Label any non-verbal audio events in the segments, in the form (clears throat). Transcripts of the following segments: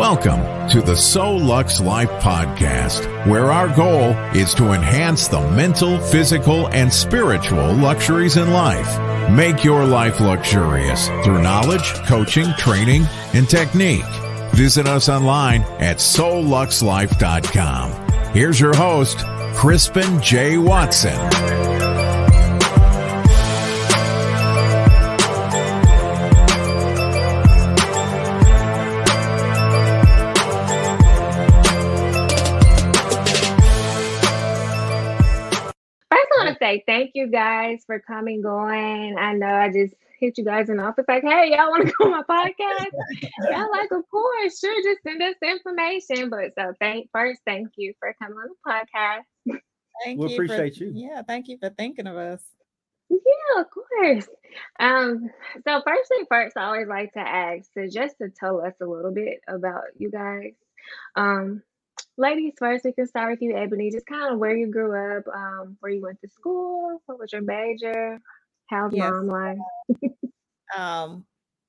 Welcome to the So Lux Life podcast, where our goal is to enhance the mental, physical, and spiritual luxuries in life. Make your life luxurious through knowledge, coaching, training, and technique. Visit us online at souluxlife.com. Here's your host, Crispin J. Watson. Thank you guys for coming on. I know I just hit you guys in the office like, hey, y'all want to (laughs) go on my podcast? y'all like, of course, sure, just send us information. But so thank first, thank you for coming on the podcast. Thank we appreciate for, you. Yeah, thank you for thinking of us. Yeah, of course. Um, so first thing first, I always like to ask, so just to tell us a little bit about you guys. Um, ladies first, we can start with you, Ebony. Just kind of where you grew up, um, where you went to school, what was your major, how's yes. mom life? (laughs) um,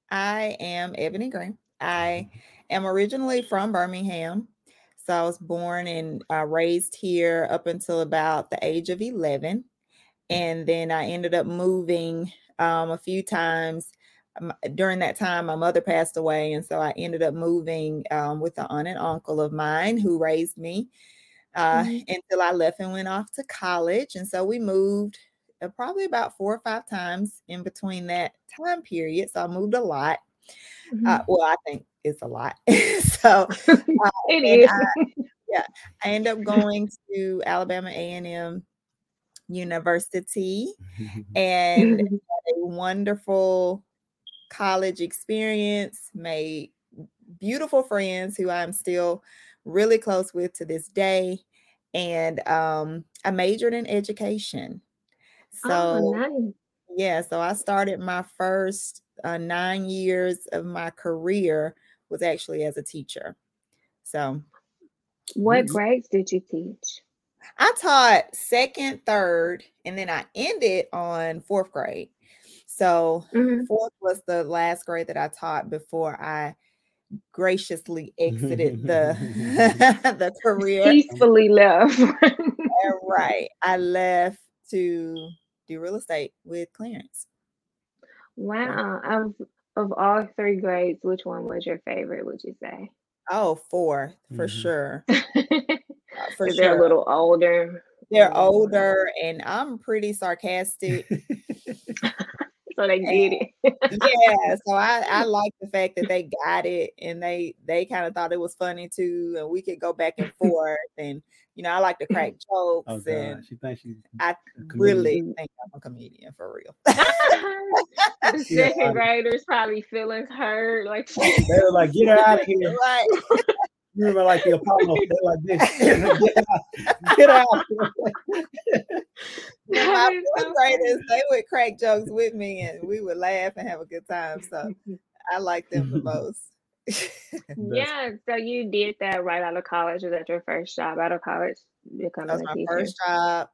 I am Ebony Green. I am originally from Birmingham. So I was born and uh, raised here up until about the age of 11. And then I ended up moving um, a few times during that time, my mother passed away, and so I ended up moving um, with an aunt and uncle of mine who raised me uh, mm-hmm. until I left and went off to college. And so we moved uh, probably about four or five times in between that time period. So I moved a lot. Uh, mm-hmm. Uh, well, I think it's a lot. (laughs) so uh, (laughs) it is. I, (laughs) yeah, I ended up going to Alabama A and M University and a wonderful college experience, made beautiful friends who I'm still really close with to this day. And um, I majored in education. So, oh, nice. yeah, so I started my first uh, nine years of my career was actually as a teacher. So, what grades did you teach? I taught second, third, and then I ended on fourth grade. So mm-hmm. fourth was the last grade that I taught before I graciously exited the (laughs) (laughs) the career. Peacefully left. (laughs) right. I left to do real estate with Clarence. Wow. Of of all three grades, which one was your favorite, would you say? Oh, four for mm-hmm. sure. uh, for sure. They're a little older. They're older, and I'm pretty sarcastic so they get it. yeah, so I (laughs) I like the fact that they got it and they they kind of thought it was funny too, and we could go back and (laughs) forth. And you know, I like to crack oh, jokes. Oh, and she thinks she's I really think I'm a comedian for real. (laughs) the second graders probably feelings hurt, like they were like, "Get her out of here!" Right. You remember like the Apollo, (laughs) they're like this. (laughs) Get out. Get out. (laughs) my fourth graders, they would crack jokes with me and we would laugh and have a good time. So I like them the most. yeah, so you did that right out of college. Was that your first job out of college? That was my teacher? first job.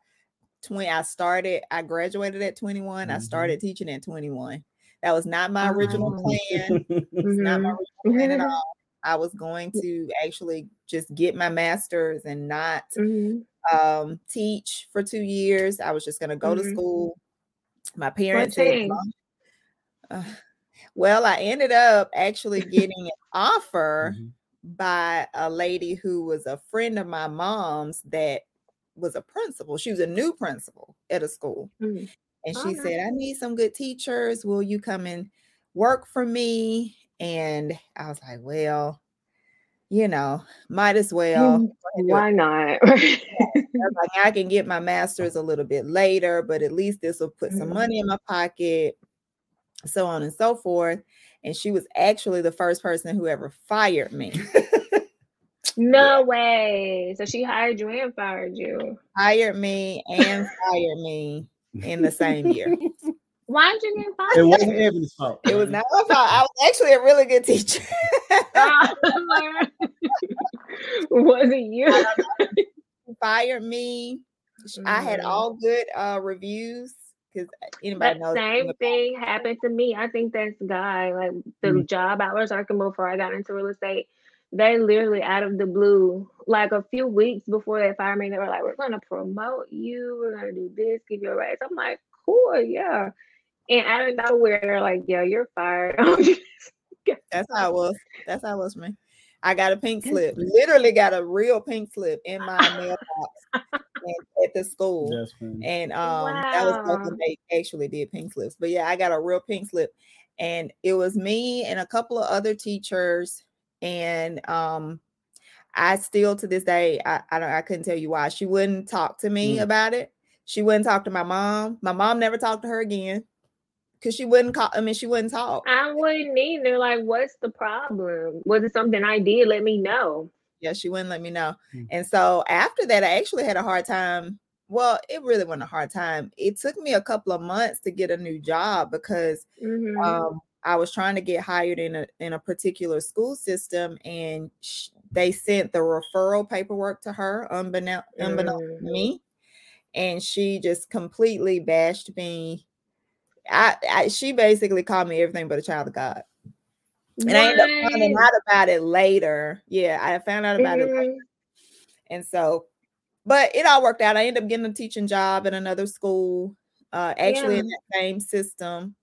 20 I started, I graduated at 21. Mm-hmm. I started teaching at 21. That was not my original oh. plan. It was not my mm-hmm. original plan at all. I was going to actually just get my master's and not mm-hmm. um, teach for two years. I was just going to go mm-hmm. to school. My parents said, uh, well, I ended up actually getting an offer mm-hmm. by a lady who was a friend of my mom's that was a principal. She was a new principal at a school. Mm-hmm. And she said, I need some good teachers. Will you come and work for me? And I was like, well, you know, might as well. Mm, (laughs) why not? (laughs) like I can get my master's a little bit later, but at least this will put some money in my pocket, so on and so forth. And she was actually the first person who ever fired me. no way. So she hired you and fired you. Hired me and fired me in the same year. (laughs) Why did you get fired? It wasn't Ebony's fault. It was not my fault. I was actually a really good teacher. (laughs) (laughs) was it you? fired me. Mm-hmm. I had mm-hmm. all good uh, reviews because uh, anybody that knows. Same thing happened to me. I think that's guy. Like the mm-hmm. job hours I can before I got into real estate. they literally out of the blue, like a few weeks before they fired me, they were like, "We're gonna promote you. We're gonna do this, give you a raise." I'm like, "Cool, yeah." And out of nowhere, they're like, yo, you're fired." (laughs) That's how it was. That's how it was man. I got a pink slip. Literally got a real pink slip in my (laughs) mailbox at the school. And um wow. that was when they actually did pink slips. But yeah, I got a real pink slip. And it was me and a couple of other teachers. And um I still to this day, I, I don't I couldn't tell you why. She wouldn't talk to me mm. about it. She wouldn't talk to my mom. My mom never talked to her again because she wouldn't call. I mean, she wouldn't talk. I wouldn't either. Like, what's the problem? Was it something I did? Let me know. Yeah, she wouldn't let me know. Mm-hmm. And so after that, I actually had a hard time. Well, it really wasn't a hard time. It took me a couple of months to get a new job because mm-hmm. um, I was trying to get hired in a in a particular school system, and sh- they sent the referral paperwork to her unbeknownst, unbeknownst mm-hmm. to me, and she just completely bashed me I, I, she basically called me everything but a child of God. And I ended up finding out about it later. Yeah, I found out about mm-hmm. it later. And so, but it all worked out. I ended up getting a teaching job in another school, uh, actually yeah. in that same system.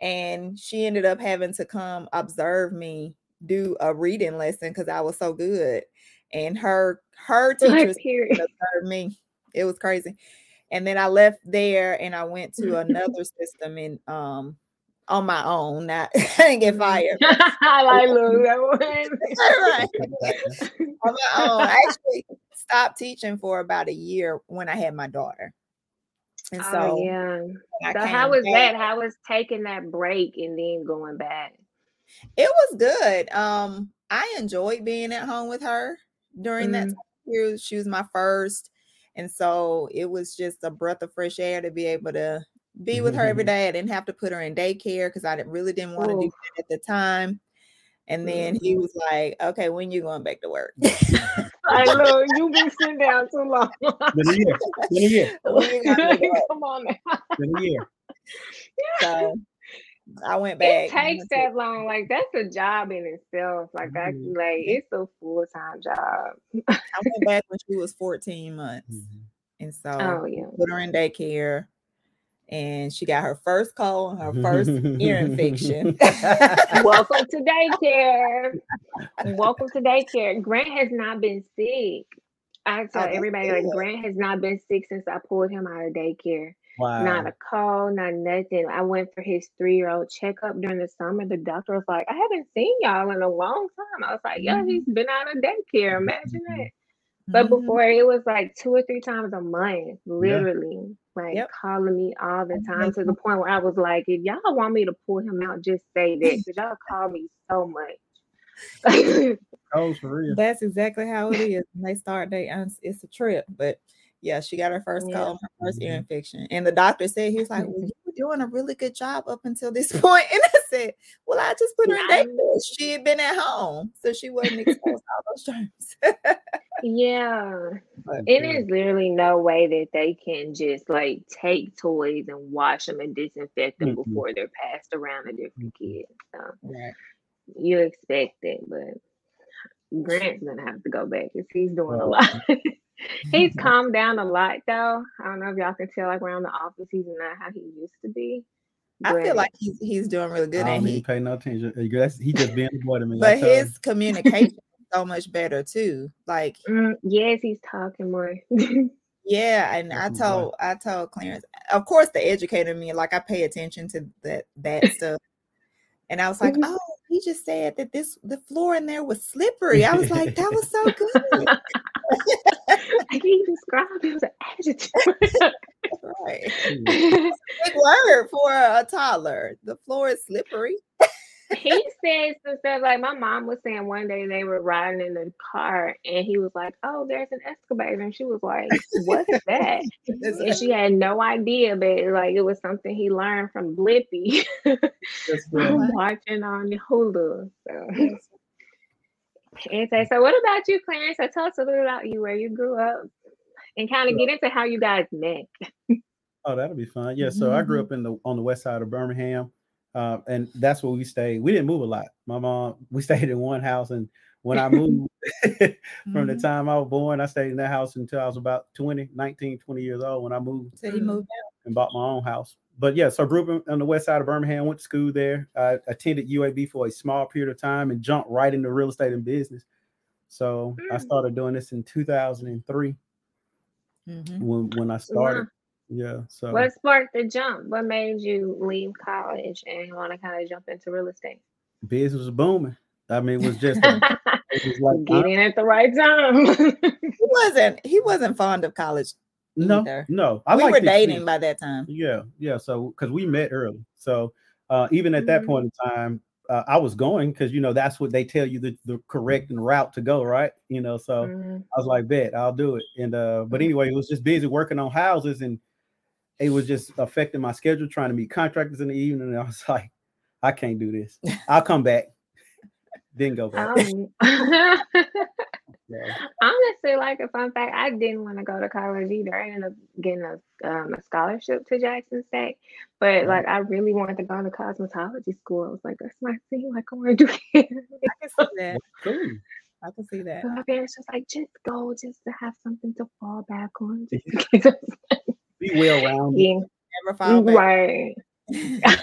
And she ended up having to come observe me do a reading lesson because I was so good. And her her teacher observed me. It was crazy and then I left there and I went to (laughs) another system in um on my own. Not (laughs) I didn't get fired. (laughs) I like that one. on my own. I actually stopped teaching for about a year when I had my daughter. And oh, so yeah. So how was back, that? How was taking that break and then going back? It was good. Um, I enjoyed being at home with her during mm-hmm. that time. She was my first and so it was just a breath of fresh air to be able to be with her every mm-hmm. day. I didn't have to put her in daycare because I really didn't want to do that at the time. And then mm-hmm. he was like, "Okay, when you going back to work?" I know you've been sitting down too long. Been a year. Been a year. (laughs) (laughs) Come on now. Been a year. (laughs) So I went back. It takes that long. Like that's a job in itself. Like mm-hmm. like it's a full time job. I went back when she was 14 months. Mm-hmm. And so oh, yeah. put her in daycare and she got her first cold, her first ear infection. (laughs) Welcome to daycare. Welcome to daycare. Grant has not been sick. I tell oh, everybody like Grant has not been sick since I pulled him out of daycare. Wow. Not a call, not nothing. I went for his three year old checkup during the summer. The doctor was like, I haven't seen y'all in a long time. I was like, Yeah, mm-hmm. he's been out of daycare. Imagine mm-hmm. that. But mm-hmm. before it was like two or three times a month, literally, yeah. like yep. calling me all the time to the point where I was like, if y'all want me to pull him out, just say that because y'all call me so much. (laughs) oh, for real. That's exactly how it is. When they start, they it's a trip, but yeah, she got her first yeah. call, her 1st mm-hmm. ear infection. And the doctor said, he was like, well, mm-hmm. (laughs) you were doing a really good job up until this (laughs) point. And I said, well, I just put her in daycare. She had been at home, so she wasn't exposed to all those germs. (laughs) yeah. But, it is literally no way that they can just like take toys and wash them and disinfect them mm-hmm. before they're passed around to different mm-hmm. kids. So right. you expect it, but Grant's gonna have to go back because he's doing a lot. He's (laughs) calmed down a lot though. I don't know if y'all can tell like around the office he's not how he used to be. But, I feel like he's he's doing really good. I don't and he pay no attention. He just being a boy to me. But his communication is so much better too. Like mm, yes, he's talking more. (laughs) yeah, and I told I told Clarence, of course, the educator me like I pay attention to that that (laughs) stuff. And I was like, oh, he just said that this the floor in there was slippery. I was like, that was so (laughs) good. (laughs) I he described it as an adjective. (laughs) right. Big word for a toddler. The floor is slippery he said some stuff like my mom was saying one day they were riding in the car and he was like, Oh, there's an excavator. And she was like, What's that? and she had no idea, but like it was something he learned from Blippi (laughs) watching on Hulu. So. And so what about you, Clarence? So tell us a little about you, where you grew up, and kind of get into how you guys met. oh, that'll be fun. Yeah, so mm-hmm. I grew mm-hmm. up in the on the west side of Birmingham. Uh, and that's where we stayed. We didn't move a lot. My mom, we (laughs) stayed in one house, and when I moved (laughs) (laughs) from mm-hmm. the time I was born, I stayed in that house until I was about 20, 19, 20 years old when I moved. So he moved out and bought my own house. But yeah, so I grew up on the west side of Birmingham, went to school there. I attended UAB for a small period of time and jumped right into real estate and business. So mm. I started doing this in 2003 mm-hmm. when, when I started. Yeah. So what sparked the jump? What made you leave college and want to kind of jump into real estate? Business was booming. I mean, it was just a, (laughs) it was like getting at the right time. (laughs) he wasn't he wasn't fond of college no, either. no. I we were dating by that time. Yeah, yeah. So because we met early, so uh, even at that mm-hmm. point in time, uh, I was going because you know that's what they tell you the, the correct and route to go, right? You know, so mm-hmm. I was like, bet I'll do it. And uh, but mm-hmm. anyway, it was just busy working on houses, and it was just affecting my schedule trying to meet contractors in the evening. And I was (laughs) like, I can't do this. I'll come back. didn't go back. Um, (laughs) (laughs) Yeah. Honestly, like a fun fact, I didn't want to go to college either. I ended up getting a, um, a scholarship to Jackson State, but mm-hmm. like I really wanted to go to cosmetology school. I was like, that's my thing. Like I want to do hair. I can see that. Cool. I can see that. my parents just like, just go, just to have something to fall back on. Be well rounded. Yeah. Never fall back. Right. (laughs)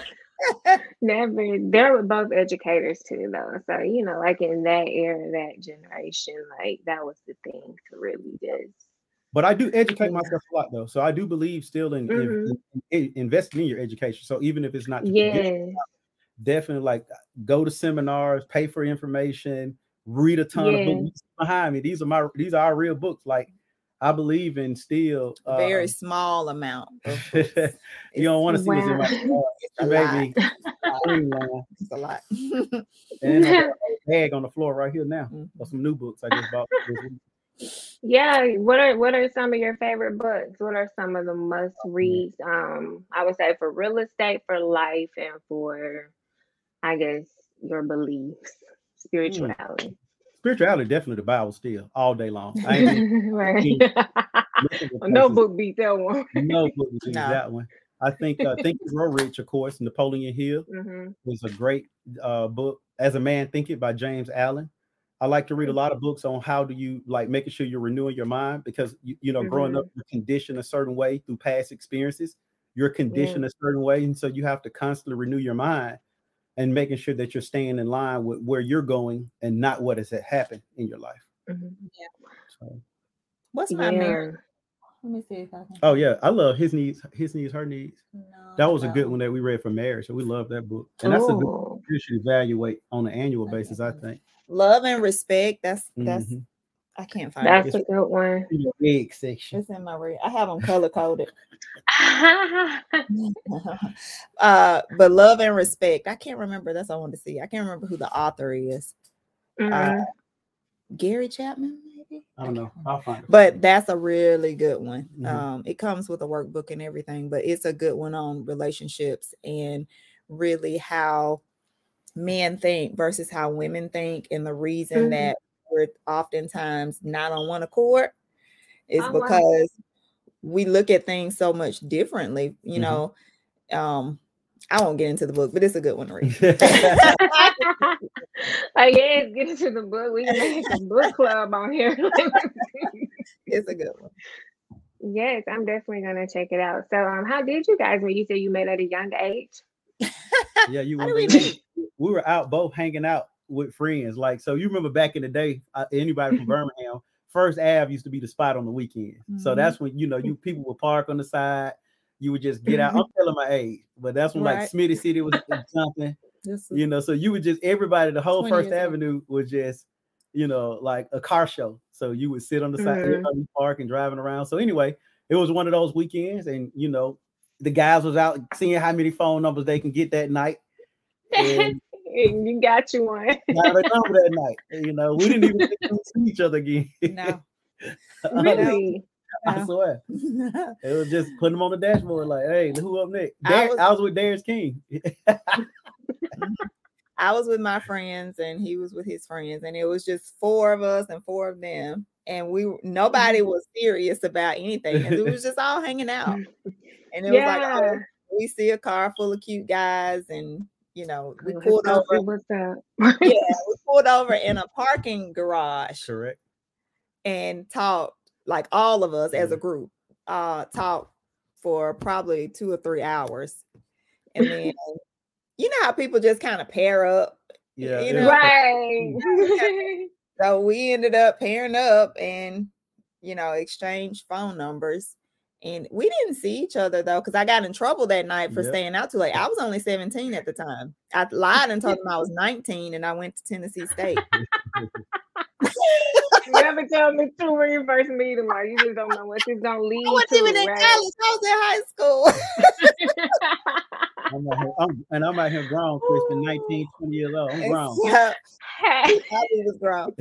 (laughs) Never. They're both educators too, though. So you know, like in that era, that generation, like that was the thing to really just. But I do educate yeah. myself a lot, though. So I do believe still in, mm-hmm. in, in, investing in your education. So even if it's not, yeah, definitely like go to seminars, pay for information, read a ton of books behind me. These are my these are our real books. Like I believe in still uh, very small amount. (laughs) you don't want to see wow. what's in my baby. (laughs) (laughs) it's a lot. and a bag on the floor right here now mm-hmm. some new books I just bought. yeah, what are what are some of your favorite books? What are some of the must reads? Um, I would say for real estate, for life, and for I guess your beliefs, mm. spirituality. Mm spirituality definitely the Bible still all day long. (laughs) right. (laughs) no book beat that one. no book (laughs) beats no. that one. I think uh, Think and Grow Rich, of course, Napoleon Hill mm-hmm. was a great uh, book. As a Man Thinketh by James Allen. I like to read a lot of books on how do you like making sure you're renewing your mind because you, you know mm-hmm. growing up mm-hmm. you're conditioned a certain way through past experiences. You're conditioned yeah. a certain way, and so you have to constantly renew your mind and making sure that you're staying in line with where you're going and not what has happened in your life. Mm-hmm. Yeah. So, What's my yeah. marriage? Let me see if I can. Oh yeah, I love his needs, his needs, her needs. No, that was no. a good one that we read for marriage, so we love that book, and that's a good one you should evaluate on an annual basis. I think. Love and respect. That's that's. Mm-hmm. I can't find That's it. a good one. In the red section. It's in my red. I have them color coded. (laughs) (laughs) uh, but love and respect. I can't remember. That's all I wanted to see. I can't remember who the author is. Uh, mm-hmm. Uh, Gary Chapman, maybe. I don't know. I'll find it. But that's a really good one. Mm-hmm. Um, it comes with a workbook and everything, but it's a good one on relationships and really how men think versus how women think, and the reason mm-hmm. that we're oftentimes not on one accord is oh, because wow. we look at things so much differently. You mm-hmm. know, um, I won't get into the book, but it's a good one to read. (laughs) I guess get into the book. We can make a book club on here. (laughs) it's a good one. Yes, I'm definitely gonna check it out. So, um, how did you guys when you said you met at a young age? yeah, you were. We, we were out both hanging out with friends. Like, so you remember back in the day, uh, anybody from (laughs) Birmingham, First Ave used to be the spot on the weekend. Mm-hmm. So that's when you know you people would park on the side. You would just get out. I'm (laughs) telling my age, but that's when right. like Smitty City was something. (laughs) you know, so you would just everybody, the whole First Avenue was just, you know, like a car show. So you would sit on the side, mm-hmm. park and driving around. So anyway, it was one of those weekends, and you know, the guys was out seeing how many phone numbers they can get that night. And and you got you one. Not that night. You know, we didn't even see each other again. (laughs) No. (laughs) really? I swear. (laughs) it was just putting them on the dashboard, like, hey, who up next? Dar- I, was, I was with Darius King. I was with my friends and he was with his friends, and it was just four of us and four of them. And we nobody mm-hmm. was serious about anything. And it was just all hanging out. And it yeah. was like, oh, we see a car full of cute guys and you know, we pulled over. What's up? yeah, (laughs) we pulled over in a parking garage. Correct. And talked like all of us as a mm-hmm. group, uh, talked for probably two or three hours. And then you know how people just kind of pair up. Yeah. You know? Right. (laughs) so we ended up pairing up and you know, exchange phone numbers. And we didn't see each other though, because I got in trouble that night for yep. staying out too late. I was only 17 at the time. I lied and told them I was 19 and I went to Tennessee State. (laughs) you never tell me too when you first meet him. Like you just don't know what this gonna (laughs) lead I was to. Even in right? college. I was in high school. I'm out here, I'm, and I'm out here grown, Kristen, 19, 20 years old. I'm (laughs) grown. So, hey. I was grown.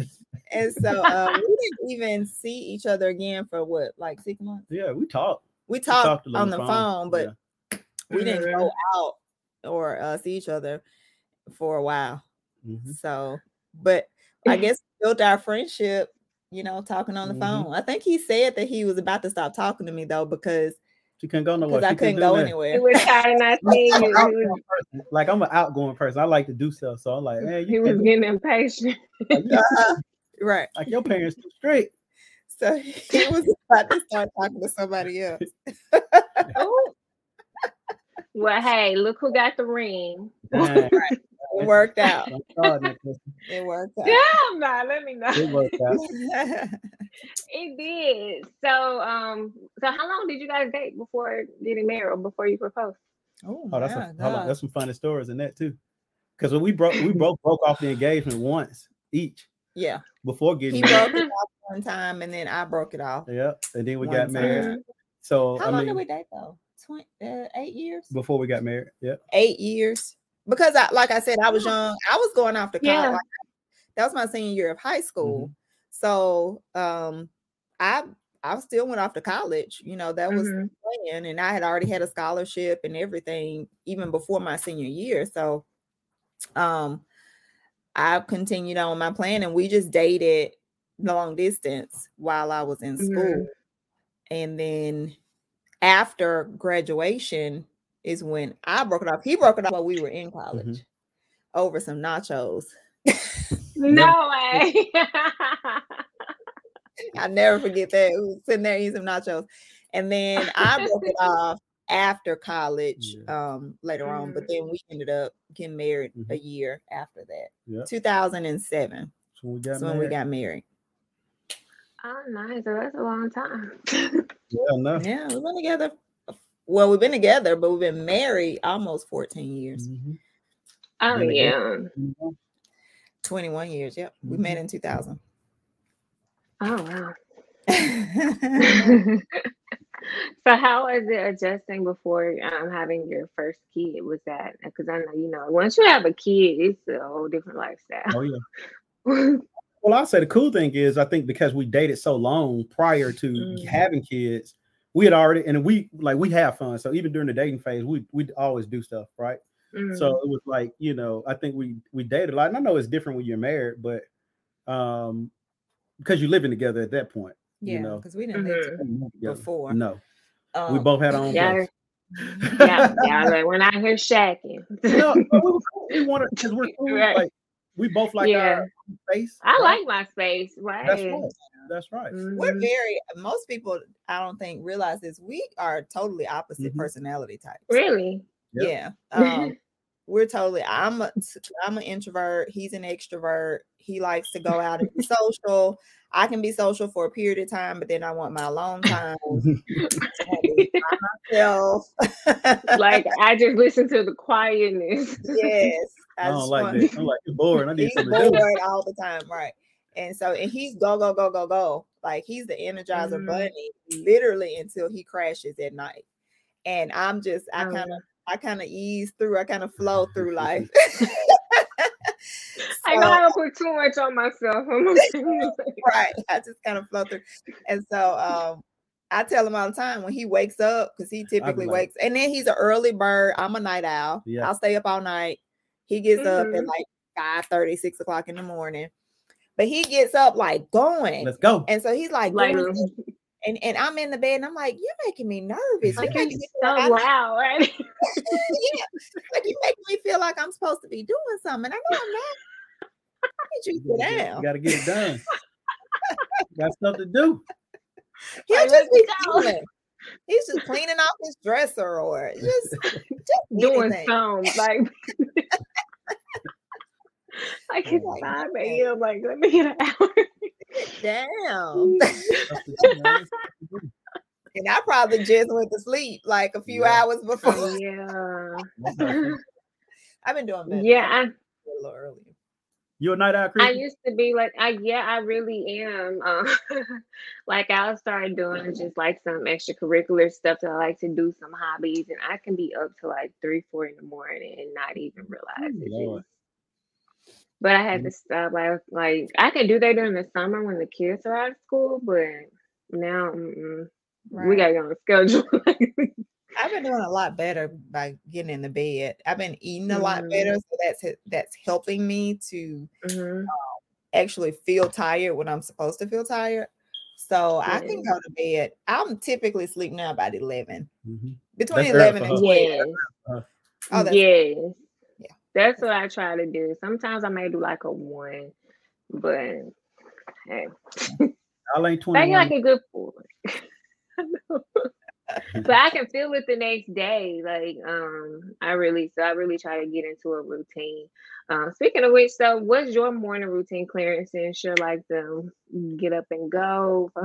And so uh, we didn't even see each other again for what, like six months? Yeah, we talked. We talked, we talked on the phone, phone but yeah. (clears throat) we didn't go (laughs) out or uh, see each other for a while. Mm-hmm. So, but I guess built our friendship, you know, talking on the mm-hmm. phone. I think he said that he was about to stop talking to me though because she couldn't go nowhere. I couldn't go anywhere. It was kind of not seeing you. Like I'm an outgoing person. I like to do stuff. So I'm like, hey, he was getting impatient. uh, (laughs) right. Like your parents too strict. So he (laughs) was about to start talking to somebody else. (laughs) well, hey, look who got the ring. Right. (laughs) It worked out. it worked out. Yeah, nah, let me know. It worked out. it did. So, um, so how long did you guys date before getting married or before you proposed? Oh, oh that's a, that's some funny stories in that too. Because when we broke, we broke broke off the engagement once each. Yeah. Before getting he married. broke it off one time, and then I broke it off. Yeah, and then we got time. married. So how I long mean, did we date though? 20, uh, eight years before we got married. Yeah, eight years because I like I said, I was young. I was going off to college. Yeah. Like, that was my senior year of high school. Mm-hmm. So um I I still went off to college. You know, that was mm-hmm. plan, and I had already had a scholarship and everything even before my senior year. So um I continued on my plan and we just dated long distance while I was in school. Mm-hmm. And then after graduation, is when I broke it off. He broke it off while we were in college mm-hmm. over some nachos. no way. (laughs) I never forget that. We was sitting there eating some nachos. And then I broke it (laughs) off after college yeah. um later mm-hmm. on, but mm. then we ended up getting married mm-hmm. a year after that. Yep. 2007. So we got so when we got married. Oh, nice. So that's a long time. yeah, no. Yeah, we've been together well, we've been together, but we've been married almost 14 years. Mm-hmm. Oh, yeah. 21 years. Yep. Mm-hmm. We met in 2000. Oh, wow. (laughs) so how was it adjusting before um, having your first kid was that because i know you know once you have a kid it's a whole different lifestyle oh yeah (laughs) well i'll say the cool thing is i think because we dated so long prior to mm-hmm. having kids we had already and we like we have fun. So even during the dating phase, we we always do stuff, right? Mm-hmm. So it was like, you know, I think we we dated a lot. And I know it's different when you're married, but um because you're living together at that point. Yeah, you know, because we didn't mm-hmm. before. No. Um, we both had our own yeah. (laughs) yeah, yeah, like when I hear shacking. no, (laughs) we, we wanted because we're cool, right. like we both like yeah. our space. I right? like my space, right? That's right. That's right. Mm-hmm. We're very most people I don't think realize this. We are totally opposite mm-hmm. personality types. Really? Yep. Yeah. Um, we're totally I'm a I'm an introvert, he's an extrovert. He likes to go out and be (laughs) social. I can be social for a period of time, but then I want my alone time (laughs) myself. like I just listen to the quietness. (laughs) Yes. I, I don't like want, that. I'm like bored. I need he's bored all the time, right? And so, and he's go, go, go, go, go. Like he's the energizer mm-hmm. bunny, literally until he crashes at night. And I'm just, I kind of, I kind of ease through, I kind of flow (laughs) through life. so, (laughs) I know I don't put too much on myself. (laughs) right. I just kind of flow through. And so um I tell him all the time when he wakes up, because he typically like, wakes, and then he's an early bird. I'm a night owl. Yeah. I'll stay up all night. He gets mm-hmm. up at mm-hmm. like 5 30, 6 o'clock in the morning. But he gets up like going. Let's go. And so he's like, like and and I'm in the bed and I'm like, you're making me nervous. Like you're you're so like loud, right? (laughs) yeah, like you make me feel like I'm supposed to be doing something. I know I'm not. I need you to sit down. You got to get it done. (laughs) got stuff to do. He'll like, just be doing. He's just cleaning off his dresser or just, just (laughs) doing something like. Like it's oh 5 a.m. Like, let me get an hour. Damn. (laughs) and I probably just went to sleep like a few yeah. hours before. Yeah. (laughs) I've been doing better. Yeah. I, a little earlier. You a night out, I used to be like, I yeah, I really am. Um, (laughs) like I'll start doing just like some extracurricular stuff that I like to do, some hobbies, and I can be up to like three, four in the morning and not even realize oh, it. But I had mm-hmm. to stop. Like, like I could do that during the summer when the kids are out of school, but now right. (laughs) we gotta get on a schedule. I've been doing a lot better by getting in the bed. I've been eating a mm-hmm. lot better, so that's that's helping me to mm-hmm. um, actually feel tired when I'm supposed to feel tired. So yeah. I can go to bed. I'm typically sleeping now about 11, mm-hmm. between that's 11 and 12. Yes. Oh, yes. That's what I try to do. Sometimes I may do like a one, but hey. (laughs) I ain't 21. like a good four. (laughs) but I can feel it the next day. Like, um, I really so I really try to get into a routine. Um, speaking of which, so what's your morning routine, Clarence? And sure, like the get up and go. (laughs)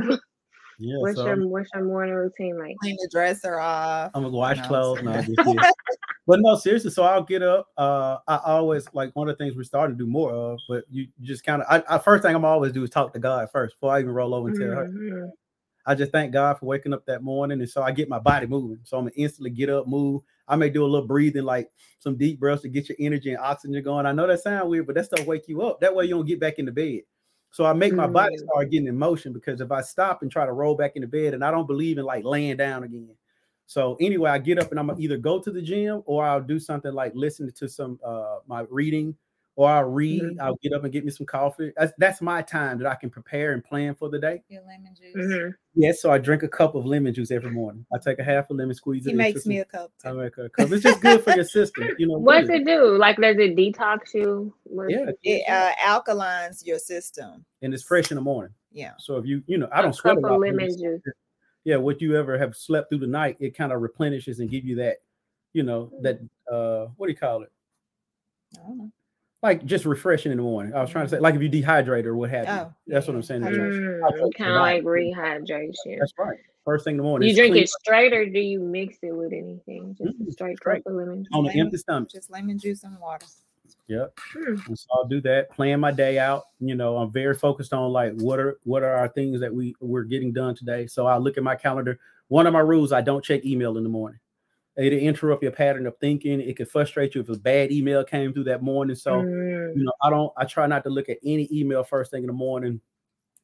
Yeah, what's so your what's your morning routine like? Clean the dresser off. I'm gonna wash clothes. No, (laughs) but no, seriously. So I'll get up. Uh, I always like one of the things we're starting to do more of. But you, you just kind of. I, I, first thing I'm always do is talk to God first before I even roll over and tell mm-hmm. her. I just thank God for waking up that morning, and so I get my body moving. So I'm gonna instantly get up, move. I may do a little breathing, like some deep breaths to get your energy and oxygen going. I know that sounds weird, but that stuff wake you up. That way you don't get back in the bed. So I make my body mm. start getting in motion because if I stop and try to roll back into bed, and I don't believe in like laying down again. So anyway, I get up and I'm gonna either go to the gym or I'll do something like listen to some uh my reading or I'll read. Mm-hmm. I'll get up and get me some coffee. That's, that's my time that I can prepare and plan for the day. Your lemon juice. Mm-hmm. Yes, so I drink a cup of lemon juice every morning. I take a half a lemon, squeeze it. He makes me a cup. Too. I make a cup. It's just good for your system. You know. What does it do? Like, does it detox you? What yeah, it uh, alkalines your system, and it's fresh in the morning. Yeah. So if you, you know, I don't a sweat cup of lemon juice. Yeah, what you ever have slept through the night, it kind of replenishes and give you that, you know, that uh, what do you call it? I don't know like just refreshing in the morning. I was trying to say, like if you dehydrate or what have you. Oh, That's yeah. what I'm saying. Mm, kind of like rehydration. That's right. First thing in the morning. You drink clean. it straight or do you mix it with anything? Just mm, straight, straight. cup of lemon juice. On an empty stomach. Just lemon juice and water. Yep. Mm. So I'll do that. Plan my day out. You know, I'm very focused on like what are what are our things that we we're getting done today. So I look at my calendar. One of my rules: I don't check email in the morning it'll interrupt your pattern of thinking. It could frustrate you if a bad email came through that morning. So, mm. you know, I don't, I try not to look at any email first thing in the morning.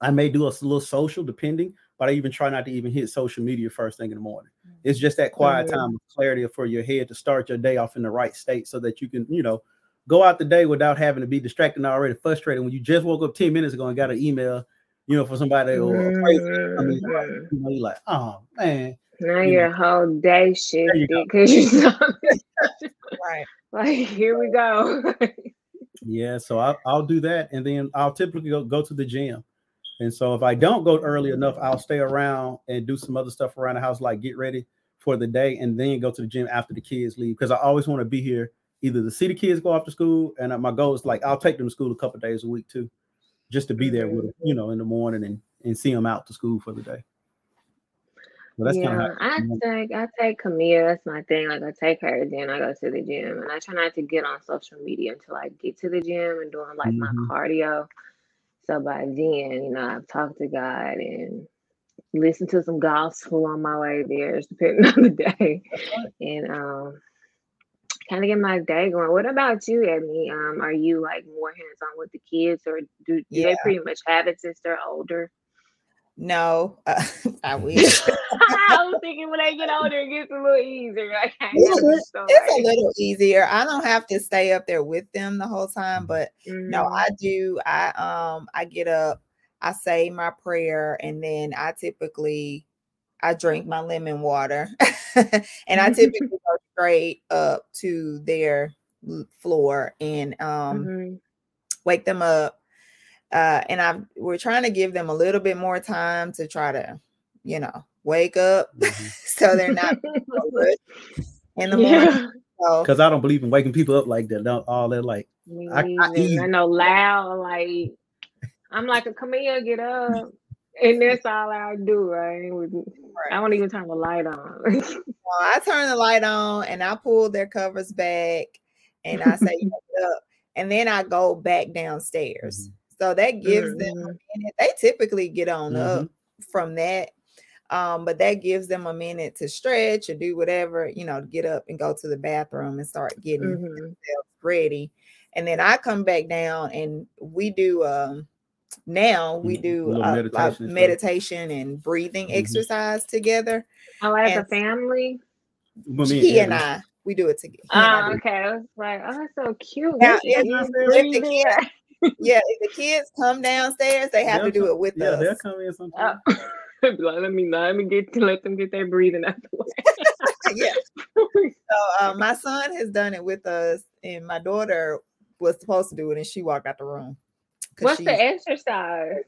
I may do a little social depending, but I even try not to even hit social media first thing in the morning. Mm. It's just that quiet mm. time of clarity for your head to start your day off in the right state so that you can, you know, go out the day without having to be distracted and already frustrated when you just woke up 10 minutes ago and got an email, you know, for somebody or a crazy. I mean, you know, you're like, oh man, now your whole day shifted because you, you saw right. (laughs) Like here we go. yeah, so I'll, I'll do that, and then I'll typically go, go to the gym. And so if I don't go early enough, I'll stay around and do some other stuff around the house, like get ready for the day, and then go to the gym after the kids leave because I always want to be here either to see the kids go off to school, and uh, my goal is like I'll take them to school a couple days a week too, just to be there with them, you mm-hmm. know, in the morning and and see them out to school for the day. That's yeah, I take I take Camille. That's my thing. Like I take her, then I go to the gym, and I try not to get on social media until I get to the gym and doing like mm-hmm. my cardio. So by then, you know, I've talked to God and listened to some gospel on my way there, depending (laughs) on the day, and um, kind of get my day going. What about you, Ebony? Um, are you like more hands on with the kids, or do, do yeah. they pretty much have it since they're older? No, uh, (laughs) I (laughs) wish. I was thinking when I get older, it gets a little easier. I it's, it's a little easier. I don't have to stay up there with them the whole time, but mm-hmm. no, I do. I um I get up. I say my prayer, and then I typically I drink my lemon water, (laughs) and I typically go straight up to their floor and um, mm-hmm. wake them up. Uh, and I we're trying to give them a little bit more time to try to, you know, wake up (laughs) mm-hmm. so they're not (laughs) in the morning. Yeah. Because I don't believe in waking people up like that. All that like I, I, I know loud like I'm like a Camille, get up. And that's all I do, right? I don't even turn the light on. (laughs) well, I turn the light on and I pull their covers back and I say, up. And then I go back downstairs. Mm-hmm. So that gives mm-hmm. them a mm-hmm. minute. They typically get on mm-hmm. up from that. Um, but that gives them a minute to stretch or do whatever, you know, get up and go to the bathroom and start getting mm-hmm. themselves ready. And then I come back down and we do um now we mm, do uh, meditation, meditation and breathing mm-hmm. exercise together. Oh, as and a family. He and I, we do it together. Oh, okay. I was like, oh, that's so cute. Now, if, if the kids, yeah, if the kids come downstairs, they have they'll to do it with yeah, us. Yeah, they'll come in sometimes. (laughs) Uh, let me let me get let them get their breathing out the way. (laughs) yeah. So uh, my son has done it with us, and my daughter was supposed to do it, and she walked out the room. What's the exercise?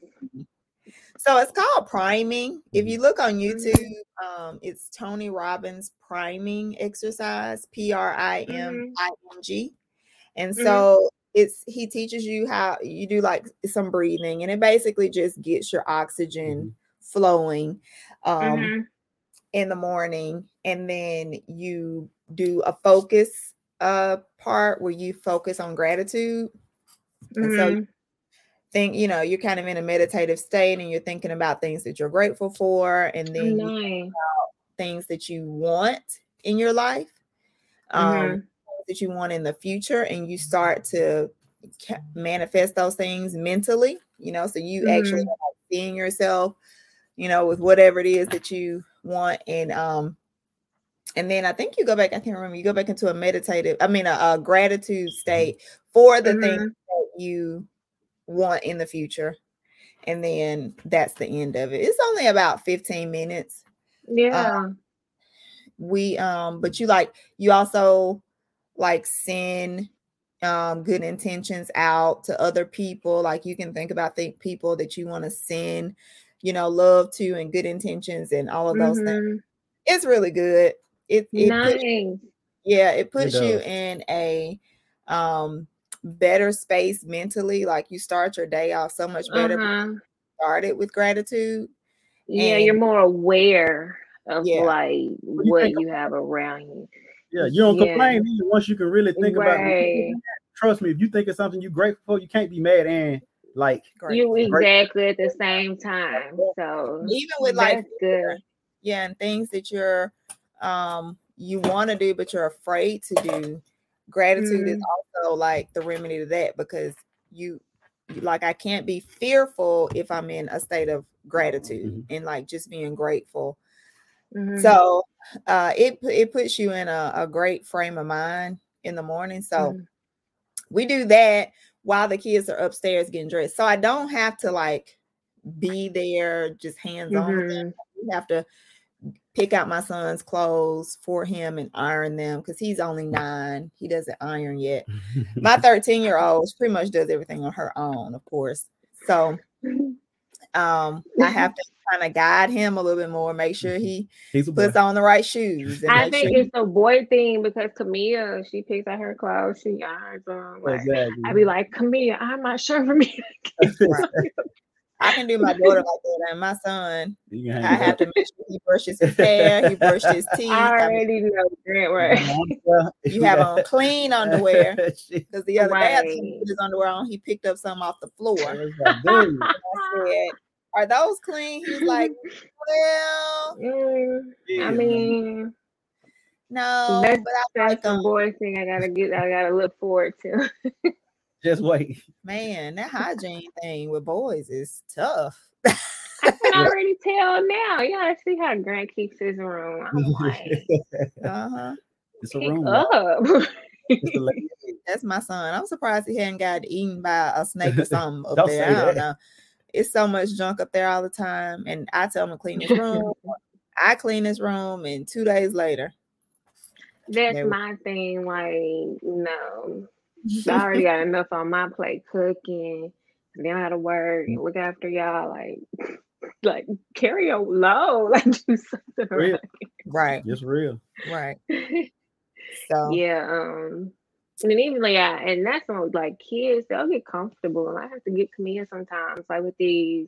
So it's called priming. If you look on mm-hmm. YouTube, um, it's Tony Robbins priming exercise, P R I M I N G. And mm-hmm. so mm-hmm. It's he teaches you how you do like some breathing, and it basically just gets your oxygen mm-hmm. flowing um, mm-hmm. in the morning, and then you do a focus uh part where you focus on gratitude. And so mm-hmm think you know you're kind of in a meditative state and you're thinking about things that you're grateful for and then nice. things that you want in your life um, mm-hmm. That you want in the future and you start to manifest those things mentally you know so you mm-hmm. actually seeing yourself you know with whatever it is that you want and um and then I think you go back, I can't remember, you go back into a meditative, I mean, a, a gratitude state for the mm-hmm. things that you want in the future. And then that's the end of it. It's only about 15 minutes. Yeah. Um, we um, but you like you also like send um good intentions out to other people. Like you can think about the people that you want to send, you know, love to and good intentions and all of those mm-hmm. things. It's really good. It, it nice. puts, yeah, it puts it you in a um better space mentally. Like you start your day off so much better. Uh-huh. Started with gratitude. Yeah, and, you're more aware of yeah. like what you, have around you. Yeah, you don't yeah. complain once you can really think right. about it. Trust me, if you think of something you're grateful for, you can't be mad and like you exactly at the same time. So even with like good. Yeah, and things that you're um you want to do but you're afraid to do gratitude mm-hmm. is also like the remedy to that because you like I can't be fearful if I'm in a state of gratitude mm-hmm. and like just being grateful. Mm-hmm. So uh it it puts you in a, a, great frame of mind in the morning. So mm-hmm. we do that while the kids are upstairs getting dressed. So I don't have to like be there just hands on. Mm-hmm. We have to pick out my son's clothes for him and iron them because he's only nine. He doesn't iron yet. my (laughs) 13 year old pretty much does everything on her own, of course. So (laughs) um, I have to kind of guide him a little bit more, make sure he puts on the right shoes. I think sure it's he... a boy thing because Camilla, she picks out her clothes, she irons them. Like, exactly. I'd be like, Camilla, I'm not sure for me. (laughs) I can do my daughter like that, and my son, I have to make sure he brushes his hair, he brushes his (laughs) teeth. I already know that, right? (laughs) you have on clean underwear because the other right. day I put his underwear on, he picked up some off the floor. I said, "Are those clean?" He's like, (laughs) "Well, mm, I mean." No, that's, but I that's like boy thing I gotta get. I gotta look forward to. (laughs) Just wait. Man, that hygiene thing with boys is tough. (laughs) I can already tell now. You gotta see how Grant keeps his room. I'm like, uh-huh. It's a room. Up. That's my son. I'm surprised he hadn't got eaten by a snake or something up there. I don't know. It's so much junk up there all the time. And I tell him to clean his room. (laughs) I clean his room, and two days later. That's my thing. Like, no, (laughs) I already got enough on my plate cooking. Then I had to work and look after y'all. Like, (laughs) like carry a low, like do something real. right. It's real. Right. So yeah, um, and even like yeah, and that's when like kids they'll get comfortable, and I have to get to Camille sometimes, like with these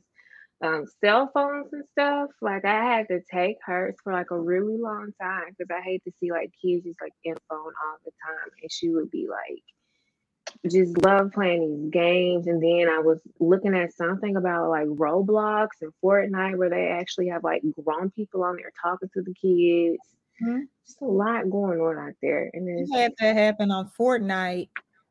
um cell phones and stuff. Like I had to take hers for like a really long time because I hate to see like kids just like in phone all the time, and she would be like just love playing these games. And then I was looking at something about like Roblox and Fortnite where they actually have like grown people on there talking to the kids. Mm-hmm. Just a lot going on out there. And then had that happen on Fortnite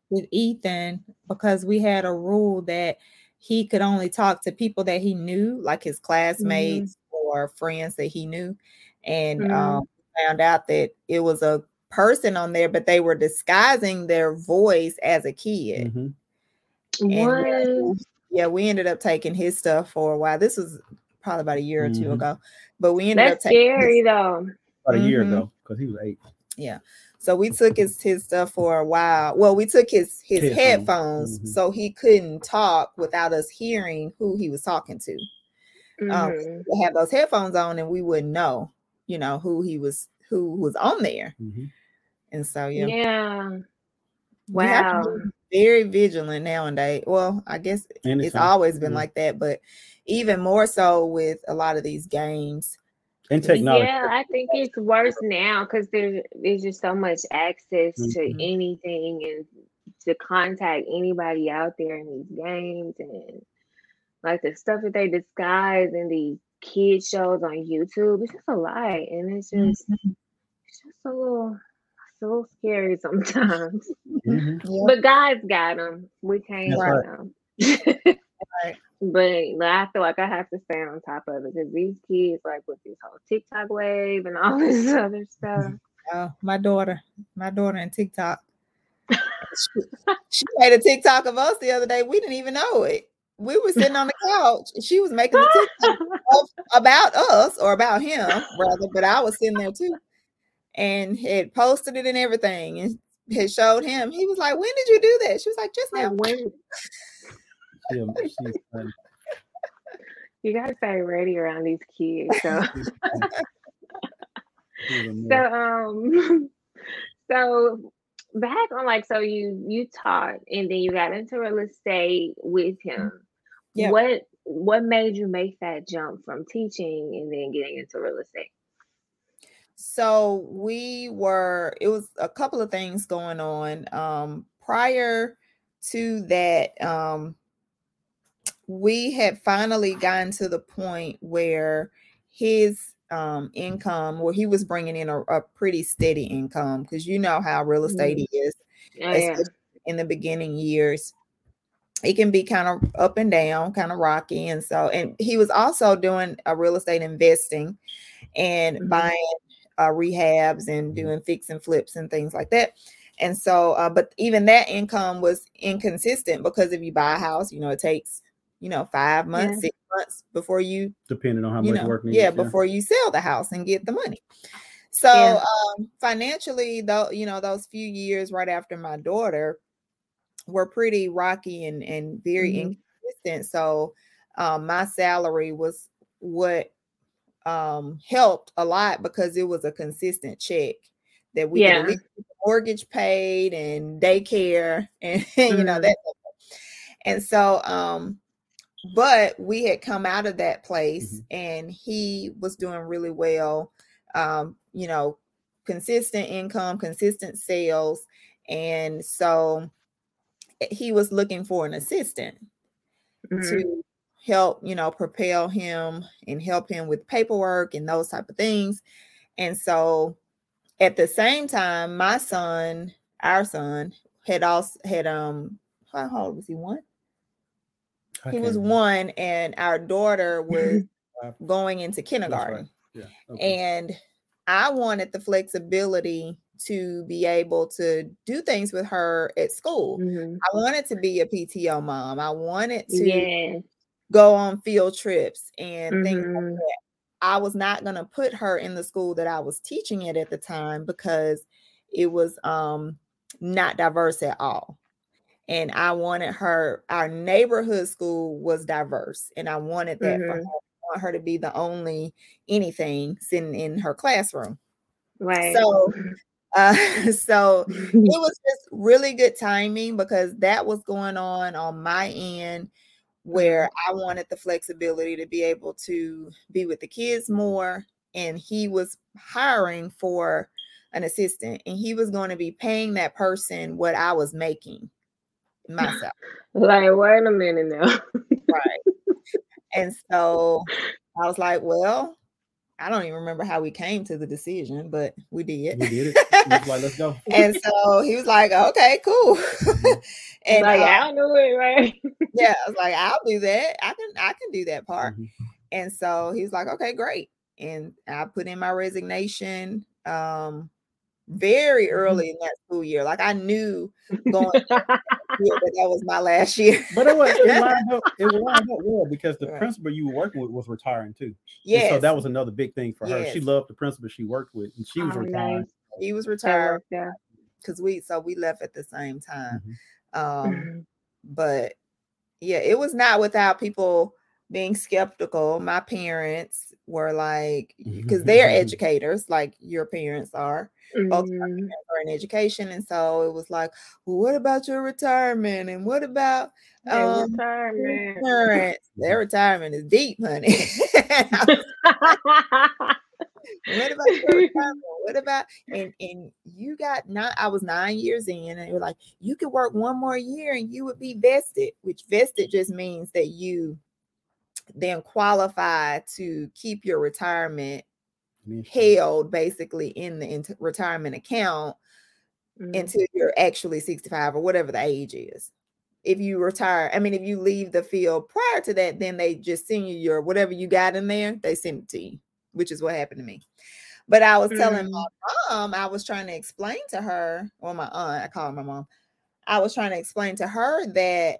with Ethan because we had a rule that he could only talk to people that he knew, like his classmates mm-hmm. or friends that he knew. And mm-hmm. um, found out that it was a person on there, but they were disguising their voice as a kid. Mm-hmm. yeah, we ended up taking his stuff for a while. This was probably about a year or 2 mm-hmm. ago, but we ended That's up taking scary his, though. About a year mm-hmm. ago because he was eight. Yeah. So we took his his stuff for a while. Well, we took his his headphones, headphones mm-hmm. so he couldn't talk without us hearing who he was talking to. Um, mm-hmm. Um, have those headphones on, and we wouldn't know, you know, who he was who was on there. Mm-hmm. And so yeah. Yeah. Wow. very vigilant nowadays. Well, I guess Anytime. it's always been yeah. like that, but even more so with a lot of these games and technology. Yeah, I think it's worse now because there's there's just so much access mm-hmm. to anything and to contact anybody out there in these games and like the stuff that they disguise in these kid shows on YouTube. It's just a lie, and it's just mm-hmm. it's just a little so scary sometimes. Mm-hmm. But God's got them. We can't right. them. (laughs) But I feel like I have to stay on top of it because these kids, like with this whole TikTok wave and all (laughs) this other stuff. Mm-hmm. Oh, my daughter, my daughter in TikTok. she, she made a TikTok of us the other day. We didn't even know it. We were sitting on the (laughs) couch and she was making a TikTok about us or about him, rather, but I was sitting there too and had posted it and everything and had showed him. He was like, When did you do that? She was like, Just now. When (laughs) you gotta stay ready around these kids. So (laughs) so um (laughs) so back on like so you you taught and then you got into real estate with him. Yep. What what made you make that jump from teaching and then getting into real estate? So we were, it was a couple of things going on. Um, prior to that, um, we had finally gotten to the point where his um, income, where he was bringing in a, a pretty steady income, because you know how real estate mm-hmm. is oh, yeah. in the beginning years. It can be kind of up and down, kind of rocky. And so, and he was also doing a real estate investing and mm-hmm. buying uh, rehabs and mm-hmm. doing fix and flips and things like that. And so, uh, but even that income was inconsistent because if you buy a house, you know, it takes, you know, five months, yeah. six months before you, depending on how much know, work needs, yeah, before you sell the house and get the money. So, yeah. um, financially, though, you know, those few years right after my daughter were pretty rocky and, and very mm-hmm. inconsistent. So, um, my salary was what um, helped a lot because it was a consistent check that we yeah. could mortgage paid and daycare and (laughs) you know mm-hmm. that and so um but we had come out of that place mm-hmm. and he was doing really well um you know consistent income consistent sales and so eh, he was looking for an assistant mm-hmm. to help you know propel him and help him with paperwork and those type of things and so at the same time my son our son had also had um how old was he one he was one and our daughter (laughs) was going into kindergarten right. yeah. okay. and i wanted the flexibility to be able to do things with her at school mm-hmm. i wanted to be a pto mom i wanted to yeah go on field trips and mm-hmm. things like mm-hmm. that. I was not going to put her in the school that I was teaching at at the time because it was um not diverse at all. And I wanted her, our neighborhood school was diverse, and I wanted that mm-hmm. for her. I want her to be the only anything sitting in her classroom. Right. So (laughs) uh, (laughs) so (laughs) it was just really good timing because that was going on on my end where mm-hmm. I wanted the flexibility to be able to be with the kids more. And he was hiring for an assistant and he was going to be paying that person what I was making myself. like, wait a minute now. right. And (laughs) so I was like, well, I don't even remember how we came to the decision, but we did. We did it. like, let's go. (laughs) and so he was like, okay, cool. (laughs) and like, uh, I'll do it, right? yeah, I was like, I'll do that. I can I can do that part. Mm-hmm. And so he was like, okay, great. And I put in my resignation. Um, very mm-hmm. early in that school year. Like I knew going (laughs) that that was my last year. but it was it (laughs) lined up, it lined up well because the right. principal you were working with was retiring too. Yeah. So that was another big thing for yes. her. She loved the principal she worked with, and she was oh, retiring. Nice. He was retired. Yeah. Because we so we left at the same time. Mm-hmm. Um, mm-hmm. but yeah, it was not without people being skeptical. My parents were like, because they're educators, like your parents are mm-hmm. both are in education. And so it was like, well, what about your retirement? And what about um, retirement? Insurance? Their retirement is deep, honey. (laughs) what about (laughs) what about and and you got nine i was nine years in and you're like you could work one more year and you would be vested which vested just means that you then qualify to keep your retirement held basically in the retirement account mm-hmm. until you're actually 65 or whatever the age is. If you retire, I mean, if you leave the field prior to that, then they just send you your whatever you got in there, they send it to you, which is what happened to me. But I was mm-hmm. telling my mm. mom, I was trying to explain to her, or my aunt, I call her my mom. I was trying to explain to her that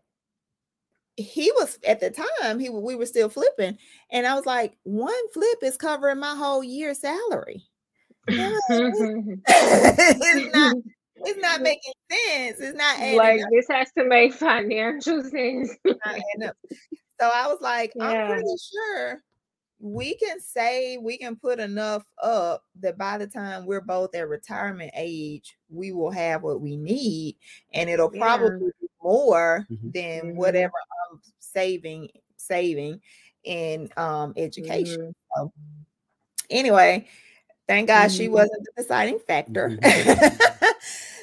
he was at the time he we were still flipping and i was like one flip is covering my whole year salary (laughs) (laughs) (laughs) it's not it's not making sense it's not like up. this has to make financial sense so i was like yeah. i'm pretty sure we can say we can put enough up that by the time we're both at retirement age, we will have what we need, and it'll yeah. probably be more mm-hmm. than mm-hmm. whatever I'm saving saving in um education. Mm-hmm. So, anyway, thank God she mm-hmm. wasn't the deciding factor. Mm-hmm. (laughs)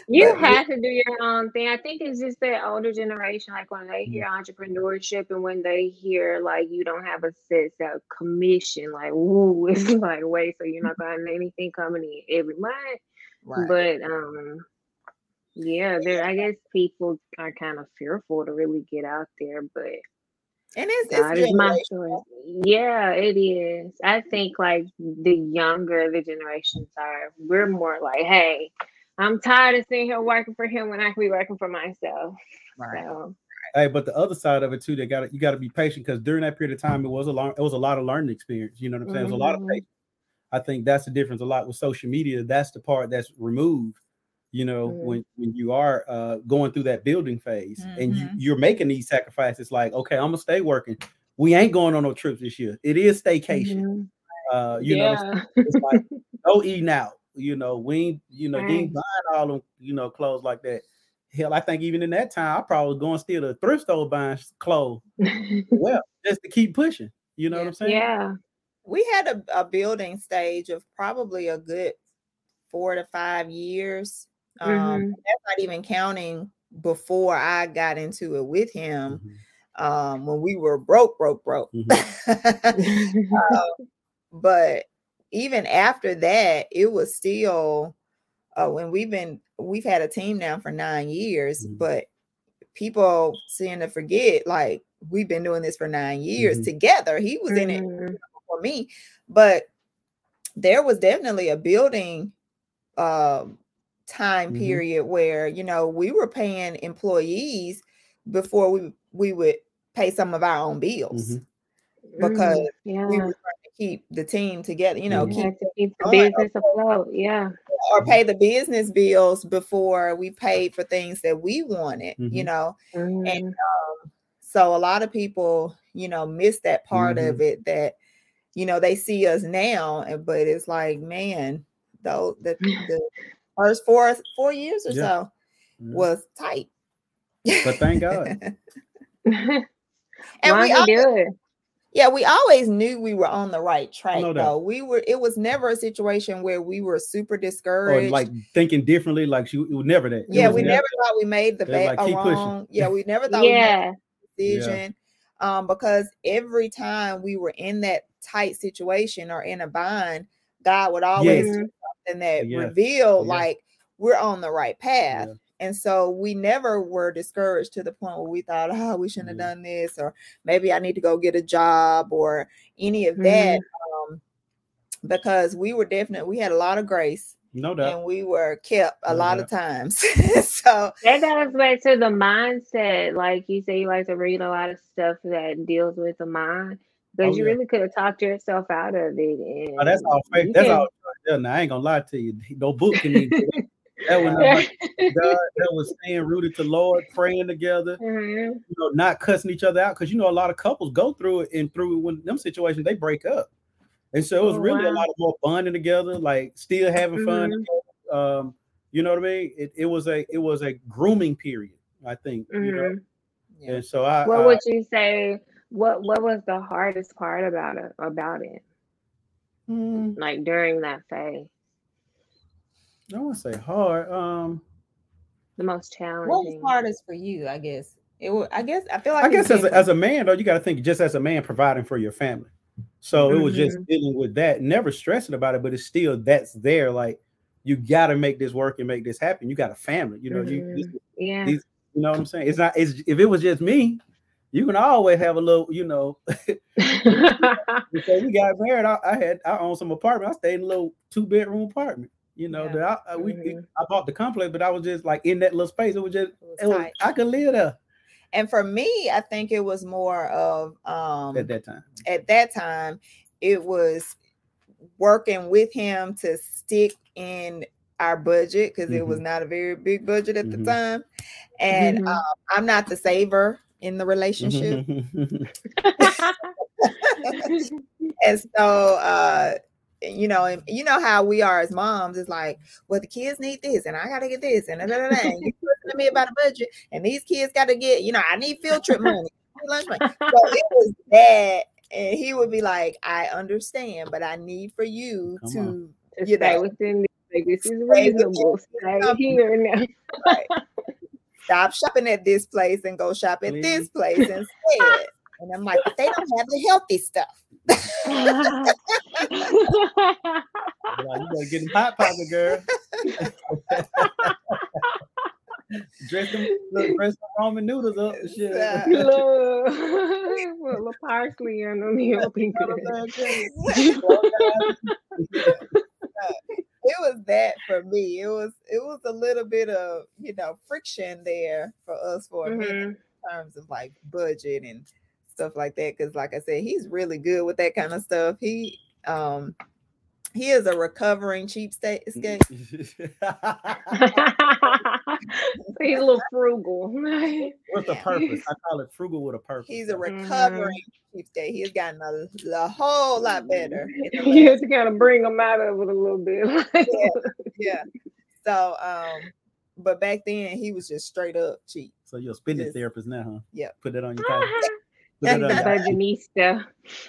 You but have to do your own thing. I think it's just that older generation, like when they hear entrepreneurship and when they hear like you don't have a set of commission, like ooh, (laughs) it's like wait, so you're not gonna anything coming in every month. Right. But um yeah, there I guess people are kind of fearful to really get out there, but and it's, God it's my choice. Yeah, it is. I think like the younger the generations are, we're more like, hey, I'm tired of sitting here working for him when I can be working for myself. Right. So. Hey, but the other side of it too, they got you got to be patient because during that period of time, it was a long, it was a lot of learning experience. You know what I'm saying? Mm-hmm. It was a lot of mm-hmm. patience. I think that's the difference a lot with social media. That's the part that's removed. You know, mm-hmm. when when you are uh, going through that building phase mm-hmm. and you, mm-hmm. you're making these sacrifices, like, okay, I'm gonna stay working. We ain't going on no trips this year. It is staycation. Mm-hmm. Uh, you yeah. know, (laughs) it's like no eating out you know, we you know, right. you ain't buying all them, you know, clothes like that. Hell, I think even in that time, I probably going still to thrift store buying clothes. (laughs) well, just to keep pushing. You know yeah. what I'm saying? Yeah. We had a, a, building stage of probably a good four to five years. Um, mm-hmm. that's not even counting before I got into it with him. Mm-hmm. Um, when we were broke, broke, broke. (laughs) Mm-hmm. uh, but even after that, it was still uh, when we've been we've had a team now for nine years, mm-hmm. but people seem to forget like we've been doing this for nine years mm-hmm. together. He was in it mm-hmm. (laughs) for me, but there was definitely a building uh, time mm-hmm. period where you know we were paying employees before we we would pay some of our own bills mm-hmm. because mm, yeah. we were trying to keep the team together, you know, keep, keep the business afloat. Yeah. Or pay the business bills before we paid for things that we wanted, mm-hmm. you know. Mm-hmm. And um, so a lot of people, you know, miss that part of mm-hmm. it that, you know, they see us now, but it's like, man, though the, (laughs) the first four four years or yeah. so was tight. But thank God. (laughs) and we always, yeah, we always knew we were on the right track. Though we were, it was never a situation where we were super discouraged, or like thinking differently. Like she, it was never that. It yeah, we never, never thought we made the bad like, wrong. Yeah, we never (laughs) thought yeah. we made decision. Yeah. Um, because every time we were in that tight situation or in a bind, God would always yes. Do something that yes. revealed yes. like we're on the right path. Yeah. And so we never were discouraged to the point where we thought, oh, we shouldn't have mm-hmm. done this, or maybe I need to go get a job, or any of that. Mm-hmm. Um, because we were definitely, we had a lot of grace. No doubt. And we were kept a no lot doubt. of times. (laughs) so that got us back to the mindset. Like you say, you like to read a lot of stuff that deals with the mind because oh, you yeah. really could have talked yourself out of it. And oh, that's all fake. That's all. Yeah, now, I ain't gonna lie to you. No book can even that (laughs) was (laughs) God, that was staying rooted to Lord, praying together, mm-hmm. you know, not cussing each other out. Because you know, a lot of couples go through it and through when them situations they break up. And so it was oh, really wow. a lot of more bonding together, like still having mm-hmm. fun. Um, you know what I mean? It, it was a it was a grooming period, I think. Mm-hmm. You know, mm-hmm. and so I. What I, would you say? What What was the hardest part about it? About it, mm. like during that phase. I want to say hard. Um, the most challenging. What was hardest for you? I guess it. Was, I guess I feel like. I guess as a, as a man though, you got to think just as a man providing for your family. So mm-hmm. it was just mm-hmm. dealing with that, never stressing about it, but it's still that's there. Like you got to make this work and make this happen. You got a family, you know. Mm-hmm. You, this, yeah. These, you know what I'm saying? It's not. It's if it was just me, you can always have a little, you know. (laughs) (laughs) because we got married, I, I, had I owned some apartment. I stayed in a little two bedroom apartment. You know, yeah. that I, we mm-hmm. I bought the complex, but I was just like in that little space. It was just it was, it was, I could live there. And for me, I think it was more of um at that time. At that time, it was working with him to stick in our budget because mm-hmm. it was mm-hmm. not a very big budget at mm-hmm. the time. And mm-hmm. uh, I'm not the saver in the relationship. (laughs) and so uh you know, and you know how we are as moms. It's like, well, the kids need this, and I gotta get this, and, da, da, da, and you (laughs) to me about a budget, and these kids gotta get, you know, I need field trip money, lunch money. So it was that, and he would be like, I understand, but I need for you Come to, to you know, within like, this is reasonable. Stay here now. (laughs) right. Stop shopping at this place and go shop at this place (laughs) instead. And I'm like, they don't have the healthy stuff like, you gotta get them hot pocket, girl. (laughs) dress them, look, dress them ramen noodles up and shit. Look, put a little parsley in them. You'll be (laughs) good. That for me. It was it was a little bit of you know friction there for us for a mm-hmm. minute in terms of like budget and stuff like that. Because, like I said, he's really good with that kind of stuff. He um he is a recovering cheapskate. (laughs) (laughs) he's a little frugal. (laughs) with a purpose. I call it frugal with a purpose. He's a recovering mm-hmm. cheapskate. He's gotten a, a whole lot better. You have to kind of bring him out of it a little bit. yeah, yeah. So um, but back then he was just straight up cheap. So you're a spending just, therapist now, huh? Yeah. Put that on your calendar. Budgetista.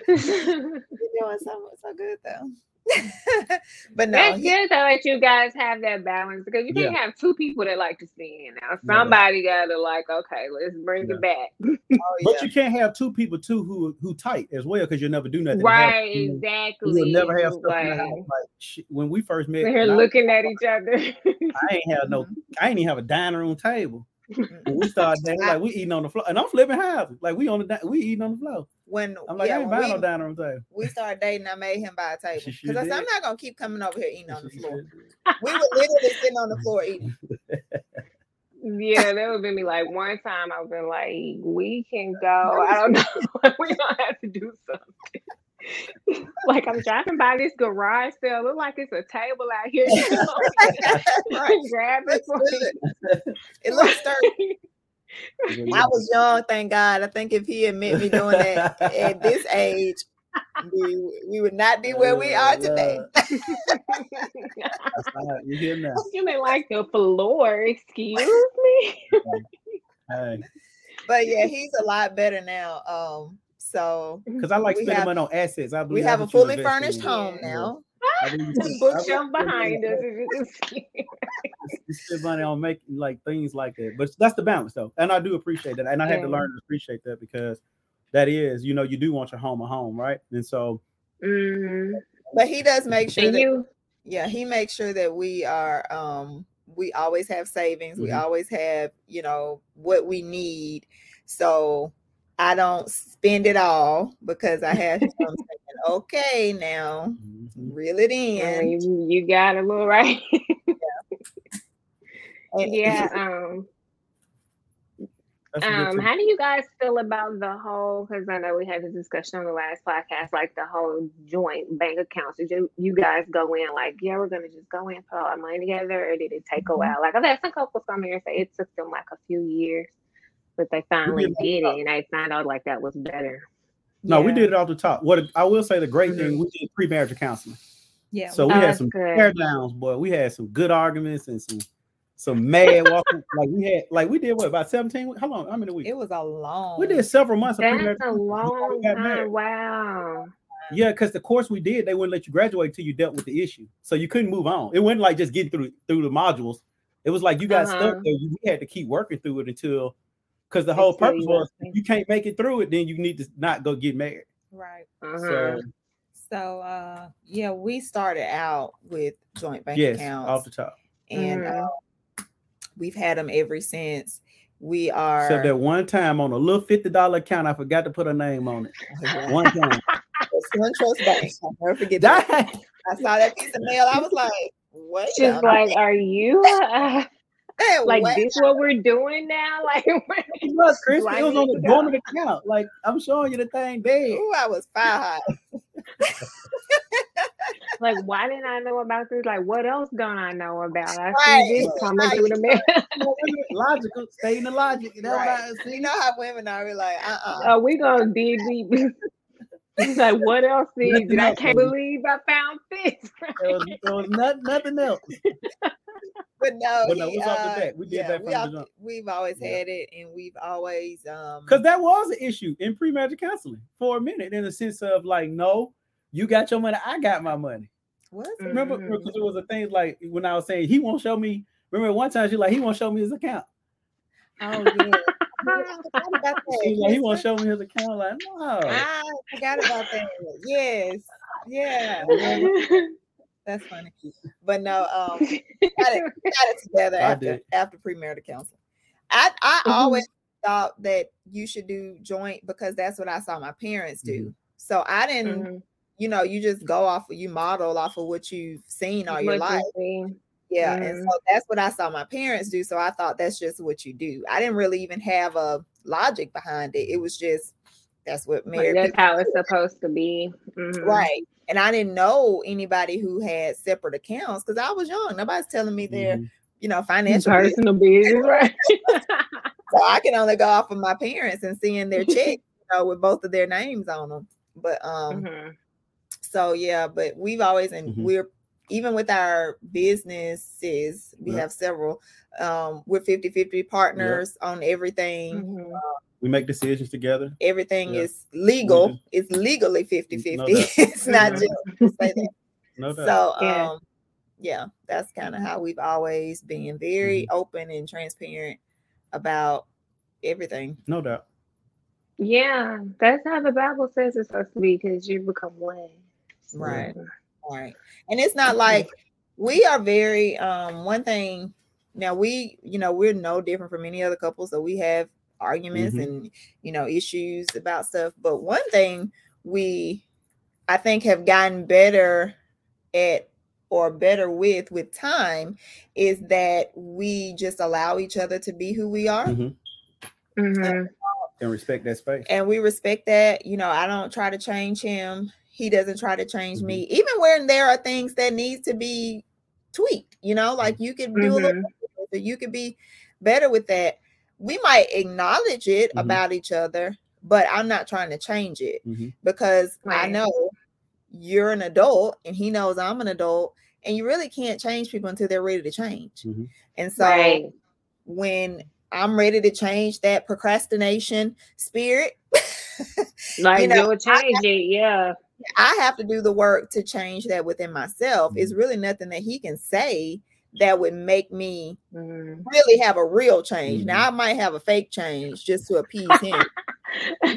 You're doing so, so good though. (laughs) but no, that's good though that you guys have that balance because you can't yeah. have two people that like to spend. Now somebody yeah. gotta like, okay, let's bring yeah. it back. oh, (laughs) but you can't have two people too who who tight as well because you'll never do nothing. Right, have, exactly. You'll never have stuff right. in the house. Like when we first met, we're looking at each other. I ain't have no. (laughs) I ain't even have a dining room table when we started dating, like we eating on the floor, and I'm flipping houses. Like we on the we eating on the floor. When I'm like, yeah, I ain't buying we, no dining room table. We started dating. I made him buy a table because I said I'm not gonna keep coming over here eating on the floor. we were literally sitting on the floor eating. Yeah, that would be me. like one time I've been like, we can go. I don't know. (laughs) we don't have to do something. (laughs) like I'm driving by this garage sale. Look like it's a table out here. (laughs) (laughs) You know? right. Grab it for me. It looks sturdy. I was young, thank God. I think if he had met me doing that at this age, we, we would not be where we are today. you hear now? You may like the floor, excuse me. hey. But yeah, he's a lot better now. Um, so because I like spending have, money on assets. I believe we have a fully furnished home now. (laughs) Bookshelf behind us. (laughs) spend money on making like things like that, but that's the balance though, and I do appreciate that, and I had to learn to appreciate that because that is, you know, you do want your home a home, right? And so, mm-hmm. but he does make sure that, you, yeah, he makes sure that we are, um, we always have savings. Mm-hmm. We always have, you know, what we need. So I don't spend it all because I have some thinking, okay, now mm-hmm. reel it in. You, you got a little right. yeah. yeah. Um, um, how do you guys feel about the whole? Because I know we had this discussion on the last podcast, like the whole joint bank accounts. Did you, you guys go in like, yeah, we're gonna just go in put all our money together, or did it take a mm-hmm. while? Like I've had some couples come here and say it took them like a few years, but they finally did it, and they found out like that was better. No, yeah. we did it off the top. What I will say, the great mm-hmm. thing we did pre-marriage counseling. Yeah, so we oh, had some tear downs, boy. We had some good arguments and some some mad walking. (laughs) like we had, like we did what about seventeen? How long? How many weeks? It was a long. We did several months. That's a long time. Wow. Yeah, because the course we did, they wouldn't let you graduate until you dealt with the issue, so you couldn't move on. It wasn't like just getting through through the modules. It was like you got uh-huh. stuck there. You had to keep working through it until, because the whole purpose was you can't make it through it, then you need to not go get married. Right. Uh-huh. So, so uh, yeah, we started out with joint bank yes, accounts off the top, and mm-hmm. uh, We've had them ever since. We are. So that one time on a little fifty dollar account, I forgot to put a name on it. (laughs) one time. SunTrust Bank. (laughs) I'll never forget that. I saw that piece of mail. I was like, "What?" She's like, "Are you?" Hey, like what? this what we're doing now? (laughs) Like, look, Chris, it was on the dormant account. Like, I'm showing you the thing there. Ooh, I was fire (laughs) like, why didn't I know about this? Like, what else don't I know about? I right. see this coming right. through the mail. (laughs) Logical, stay in the logic. You know, right. you know how women are like, uh uh-uh. uh. we gonna dig deep. He's like, what else is I can't believe I found this. There, was, there was not, nothing else. But no, (laughs) but no, he, uh, that? We did yeah, that from we the jump. We've always yeah. had it, and we've always um because that was an issue in pre-marriage counseling for a minute, in the sense of like, no, you got your money, I got my money. What? Remember, because mm-hmm. it was a thing like when I was saying he won't show me. Remember one time she like he won't show me his account. Oh yeah. (laughs) like, he won't show me his account. Like, no. I forgot about that. Yes. Yeah. (laughs) That's funny. But no, um (laughs) got it, got it together after after premarital counseling. I I mm-hmm. always thought that you should do joint because that's what I saw my parents do. Mm-hmm. So I didn't mm-hmm you know, you just go off of you model off of what you've seen all your life. Yeah. And so that's what I saw my parents do. So I thought that's just what you do. I didn't really even have a logic behind it. It was just that's what married. That's how it's supposed to be. Mm-hmm. Right. And I didn't know anybody who had separate accounts because I was young. Nobody's telling me their, mm-hmm. you know, financial personal business, right? (laughs) so I can only go off of my parents and seeing their (laughs) check, you know, with both of their names on them. But um mm-hmm. So yeah, but we've always and mm-hmm. we're even with our businesses, we have several. Um, we're 50-50 partners on everything. Mm-hmm. Uh, we make decisions together. Everything is legal. It's legally 50-50. No (laughs) it's not just to say that. No doubt. So yeah. um yeah, that's kind of how we've always been very mm-hmm. open and transparent about everything. No doubt. Yeah, that's how the Bible says it's supposed to be because you become one. Right. Right. And it's not like we are very um one thing now we you know we're no different from any other couple so we have arguments mm-hmm. and you know issues about stuff but one thing we i think have gotten better at or better with with time is that we just allow each other to be who we are. Mm-hmm. Mm-hmm. And respect that space. And we respect that. You know, I don't try to change him. He doesn't try to change mm-hmm. me. Even when there are things that needs to be tweaked, you know, like you could do a little mm-hmm. you could be better with that. We might acknowledge it mm-hmm. about each other, but I'm not trying to change it mm-hmm. because right. I know you're an adult and he knows I'm an adult, and you really can't change people until they're ready to change. Mm-hmm. And so right. when I'm ready to change that procrastination spirit, (laughs) like you know, you'll change I, it, yeah. I have to do the work to change that within myself. Mm-hmm. It's really nothing that he can say that would make me mm-hmm. really have a real change. Mm-hmm. Now I might have a fake change just to appease him. (laughs)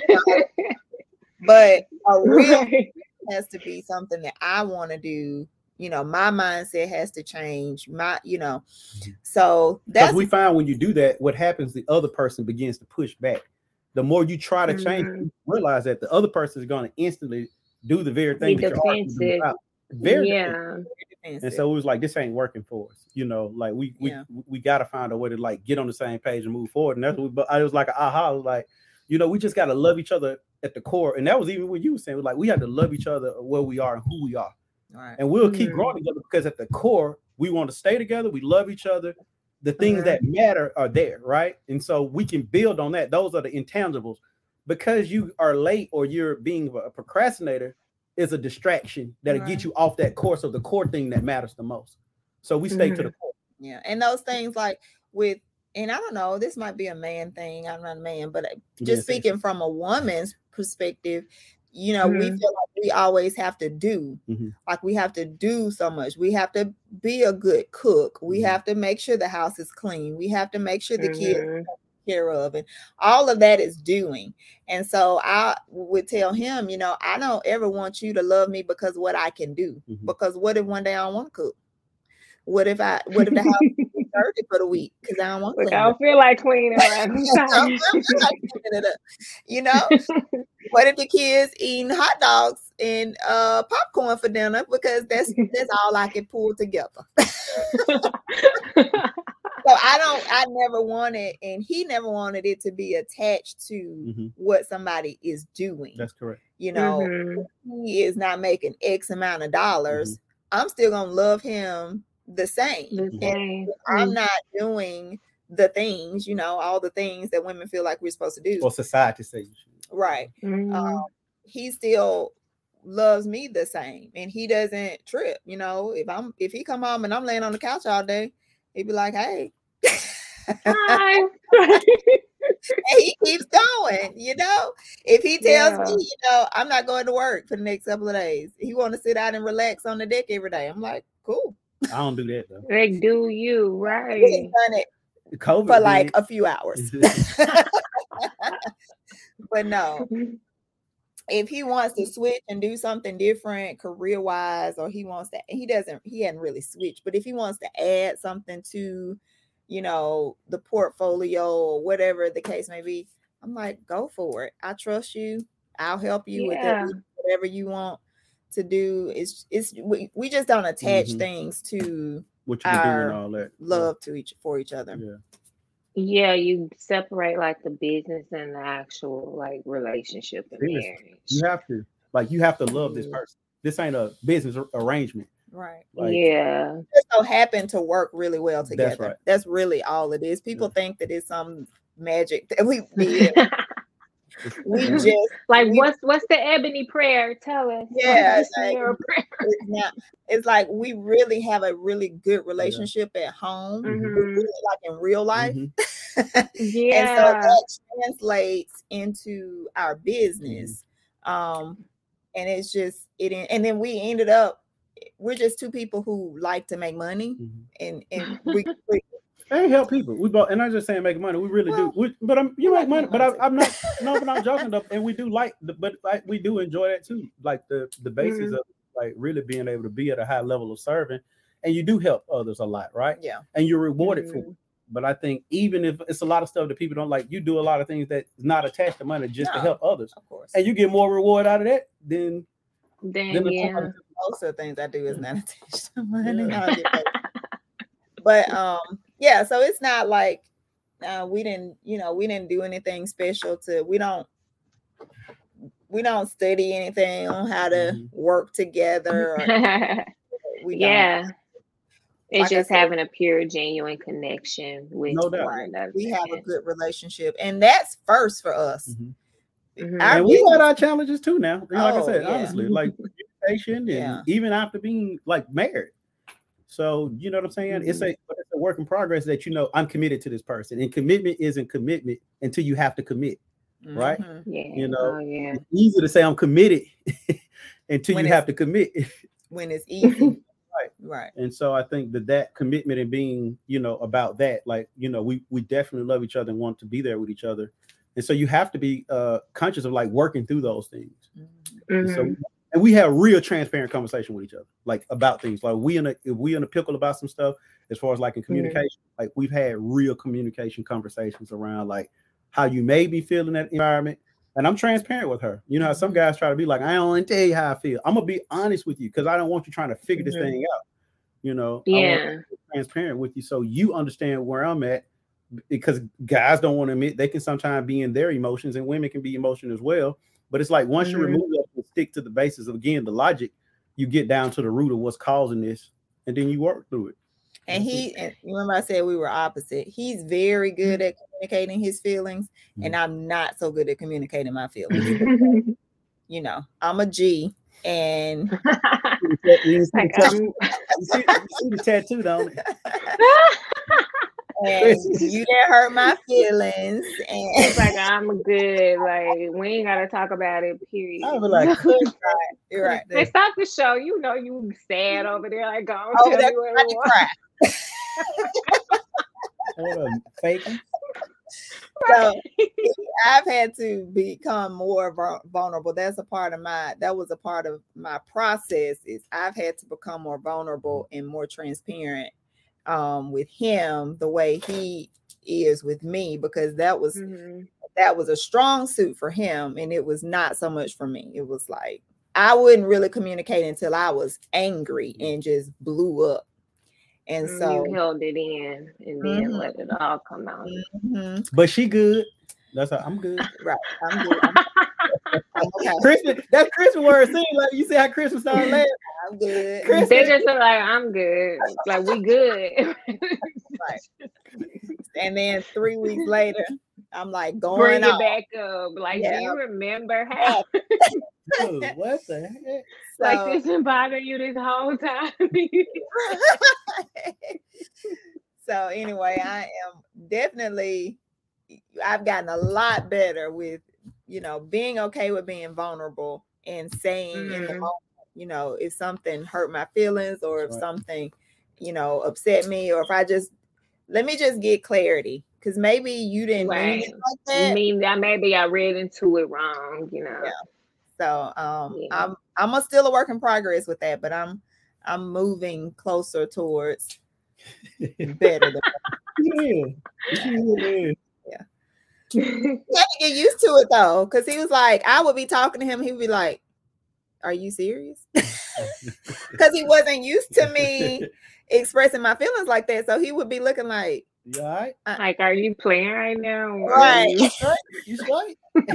but a real right. has to be something that I want to do. You know, my mindset has to change. My, you know, mm-hmm. so that's we find when you do that, what happens, the other person begins to push back. The more you try to change, mm-hmm. you realize that the other person is going to instantly do the very thing that you're about. Very yeah. And so it was like, this ain't working for us. You know, like we we yeah. we got to find a way to like get on the same page and move forward. And that's what. But I was like, aha, I was like, you know, we just got to love each other at the core. And that was even what you were saying. Like we have to love each other where we are and who we are. Right. And we'll keep mm-hmm. growing together because at the core, we want to stay together. We love each other. The things mm-hmm. that matter are there, right? And so we can build on that. Those are the intangibles. Because you are late or you're being a procrastinator, is a distraction that'll right. get you off that course of the core thing that matters the most. So we stay mm-hmm. to the core. Yeah. And those things like with and I don't know, this might be a man thing. I'm not a man, but uh, just speaking from a woman's perspective, you know, mm-hmm. we feel like we always have to do, mm-hmm. like we have to do so much. We have to be a good cook. We mm-hmm. have to make sure the house is clean. We have to make sure the kids mm-hmm. Care of, and all of that is doing. And so I would tell him, you know, I don't ever want you to love me because what I can do. Mm-hmm. Because what if one day I don't want to cook? What if I? What if the house is (laughs) dirty for the week because I don't want? Look, I don't feel like cleaning (laughs) you know, (laughs) what if the kids eating hot dogs and uh, popcorn for dinner because that's that's all I can pull together. So I don't. I never wanted, and he never wanted it to be attached to mm-hmm. what somebody is doing. That's correct. You know, mm-hmm. he is not making X amount of dollars. Mm-hmm. I'm still gonna love him the same. The same. I'm mm. not doing the things, you know, all the things that women feel like we're supposed to do. Or society says Right. Mm-hmm. Um, he still loves me the same and he doesn't trip. You know, if I'm if he come home and I'm laying on the couch all day, he'd be like, hey. Hi. (laughs) and he keeps going, you know. If he tells yeah. me, you know, I'm not going to work for the next couple of days, he want to sit out and relax on the deck every day. I'm like, cool. I don't do that though. Like, do you right? done it COVID for like a few hours. (laughs) (laughs) but no, if he wants to switch and do something different career wise, or he wants to, he doesn't, he hadn't really switched, but if he wants to add something to, you know, the portfolio or whatever the case may be, I'm like, go for it. I trust you. I'll help you yeah. with whatever you want to do. It's it's we, we just don't attach mm-hmm. things to what you're doing all that love yeah. to each for each other. Yeah. Yeah, you separate like the business and the actual like relationship and marriage. You have to like you have to love this mm-hmm. person. This ain't a business arrangement. Right. Like, yeah. Just so happen to work really well together. That's, right. that's really all it is. People yeah. think that it's some magic that we did. (laughs) we just like we, what's what's the ebony prayer? Tell us. Yeah, like, it's, not, it's, like we really have a really good relationship yeah. at home, mm-hmm. really like in real life. Mm-hmm. yeah, (laughs) and so that translates into our business. Mm-hmm. Um, and it's just it, and then we ended up. We're just two people who like to make money, mm-hmm. and and (laughs) we, we and help people. We both, and I'm just saying, make money. We really well, do. We, but I'm, you make money, but I, am not. (laughs) No, but I'm joking. Up, and we do like, the, but like we do enjoy that too. Like the the basis mm-hmm. of like really being able to be at a high level of serving, and you do help others a lot, right? Yeah. And you're rewarded mm-hmm. for it. Mm-hmm. But I think even if it's a lot of stuff that people don't like, you do a lot of things that is not attached to money just no, to help others. Of course. And you get more reward out of that than then, then yeah. Most of the things I do is not attached to money. but um, yeah, so it's not like uh, we didn't, you know, we didn't do anything special to. We don't we don't study anything on how to mm-hmm. work together. (laughs) we yeah. It's like just said, having a pure, genuine connection with no doubt. one another. We have a good relationship, and that's first for us. Mm-hmm. Mm-hmm. And we had our challenges too. Now, like oh, I said, yeah. honestly, like (laughs) communication, and yeah. even after being like married. So you know what I'm saying? Mm-hmm. It's a it's a work in progress that you know I'm committed to this person, and commitment isn't commitment until you have to commit right? Mm-hmm. Yeah. You know, oh, yeah. it's easy to say I'm committed (laughs) until when you have to commit. (laughs) when it's easy. right. Right. And so I think that that commitment and being, you know, about that, like, you know, we we definitely love each other and want to be there with each other. And so you have to be uh conscious of like working through those things. Mm-hmm. So. And we have real transparent conversation with each other, like about things. Like we in a if we in a pickle about some stuff, as far as like in mm-hmm. communication, mm-hmm. like we've had real communication conversations around like how you may be feeling that environment. And I'm transparent with her. You know how some guys try to be like, I don't want to tell you how I feel. I'm gonna be honest with you because I don't want you trying to figure this mm-hmm. thing out. You know, yeah, transparent with you so you understand where I'm at. Because guys don't want to admit they can sometimes be in their emotions, and women can be emotional as well. But it's like once mm-hmm. you remove stick to the basis of again the logic, you get down to the root of what's causing this, and then you work through it. And he, and remember I said we were opposite. He's very good at communicating his feelings, and mm. I'm not so good at communicating my feelings. (laughs) you know, I'm a G, and you see, the tattoo, don't it? (laughs) and (laughs) you didn't hurt my feelings. And it's like I'm good. Like we ain't gotta talk about it. Period. I was like, right, (laughs) you're right. They stop the show. You know you sad over there. Like go oh, tell me what faking. (laughs) So I've had to become more vulnerable. That's a part of my that was a part of my process is I've had to become more vulnerable and more transparent um, with him the way he is with me because that was mm-hmm. that was a strong suit for him and it was not so much for me. It was like I wouldn't really communicate until I was angry and just blew up and mm, so you held it in and then mm-hmm. let it all come out. Mm-hmm. But she good. That's how I'm good. (laughs) Right. I'm good. I'm, (laughs) okay. Christmas, that's Christmas word. See, like you see how Christmas started (laughs) last. I'm good. Christmas. They just like I'm good. Like we good. right. And then three weeks later, I'm like going bring it back up. Like, yeah. do you remember how? what the heck? So, like this been bothering you this whole time. so anyway, I am definitely I've gotten a lot better with you know being okay with being vulnerable and saying mm-hmm. in the mm-hmm. moment, you know, if something hurt my feelings or if right. something, you know, upset me, or if I just let me just get clarity because maybe you didn't right. mean like that. Mean that maybe I read into it wrong, you know. Yeah. So um, yeah. I'm I'm a still a work in progress with that, but I'm I'm moving closer towards (laughs) better. yeah. yeah. Yeah. he had to get used to it though, because he was like, I would be talking to him, he would be like, Are you serious? (laughs) (laughs) Because he wasn't used to me expressing my feelings like that. So he would be looking like, you all right? Like, are you playing right now? Right. You right. (laughs)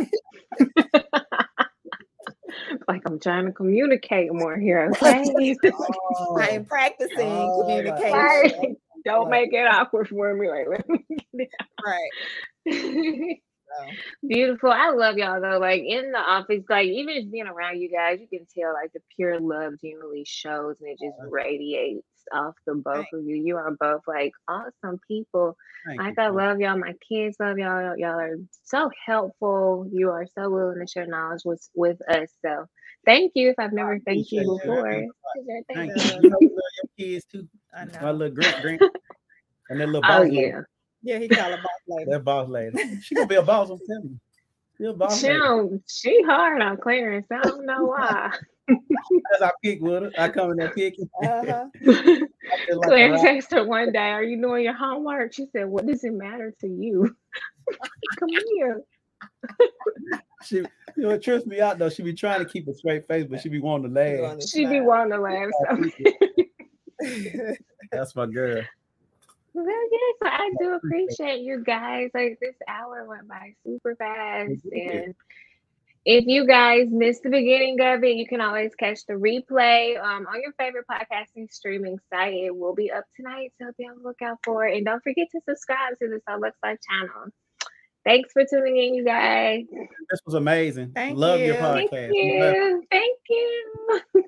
like I'm trying to communicate more here. Okay. oh, I am practicing oh, communication. Right. Don't make it awkward for me. Like, let me right. (laughs) Beautiful. I love y'all though. Like in the office, like even just being around you guys, you can tell like the pure love generally shows and it just radiates off the both of you. You are both like awesome people. Thank like you, I love y'all. My kids love y'all. Y'all are so helpful. You are so willing to share knowledge with with us. So thank you. If I've oh, never thanked you before. Thank you. you your kids too. I know. My little grand grand and that little (laughs) oh, oh, yeah. Yeah, he called a boss lady. That boss lady. She gonna be a boss. I'm telling you. She a boss she, lady. she hard on Clarence. I don't know why. (laughs) (laughs) As I pick with her, I come in there picking. Uh-huh. (laughs) like Claire texted her one day, "Are you doing your homework?" She said, "What does it matter to you? come here." she, you know, it trips me out though. She be trying to keep a straight face, but she be wanting to laugh. She be wanting to laugh. So. That's my girl. Well, yes, I do appreciate you guys. Like this hour went by super fast, and if you guys missed the beginning of it, you can always catch the replay um, on your favorite podcasting streaming site. It will be up tonight, so be on the lookout for it. And don't forget to subscribe to the So Lux Life channel. Thanks for tuning in, you guys. This was amazing. Thank Love you. your Thank podcast. you. Thank you.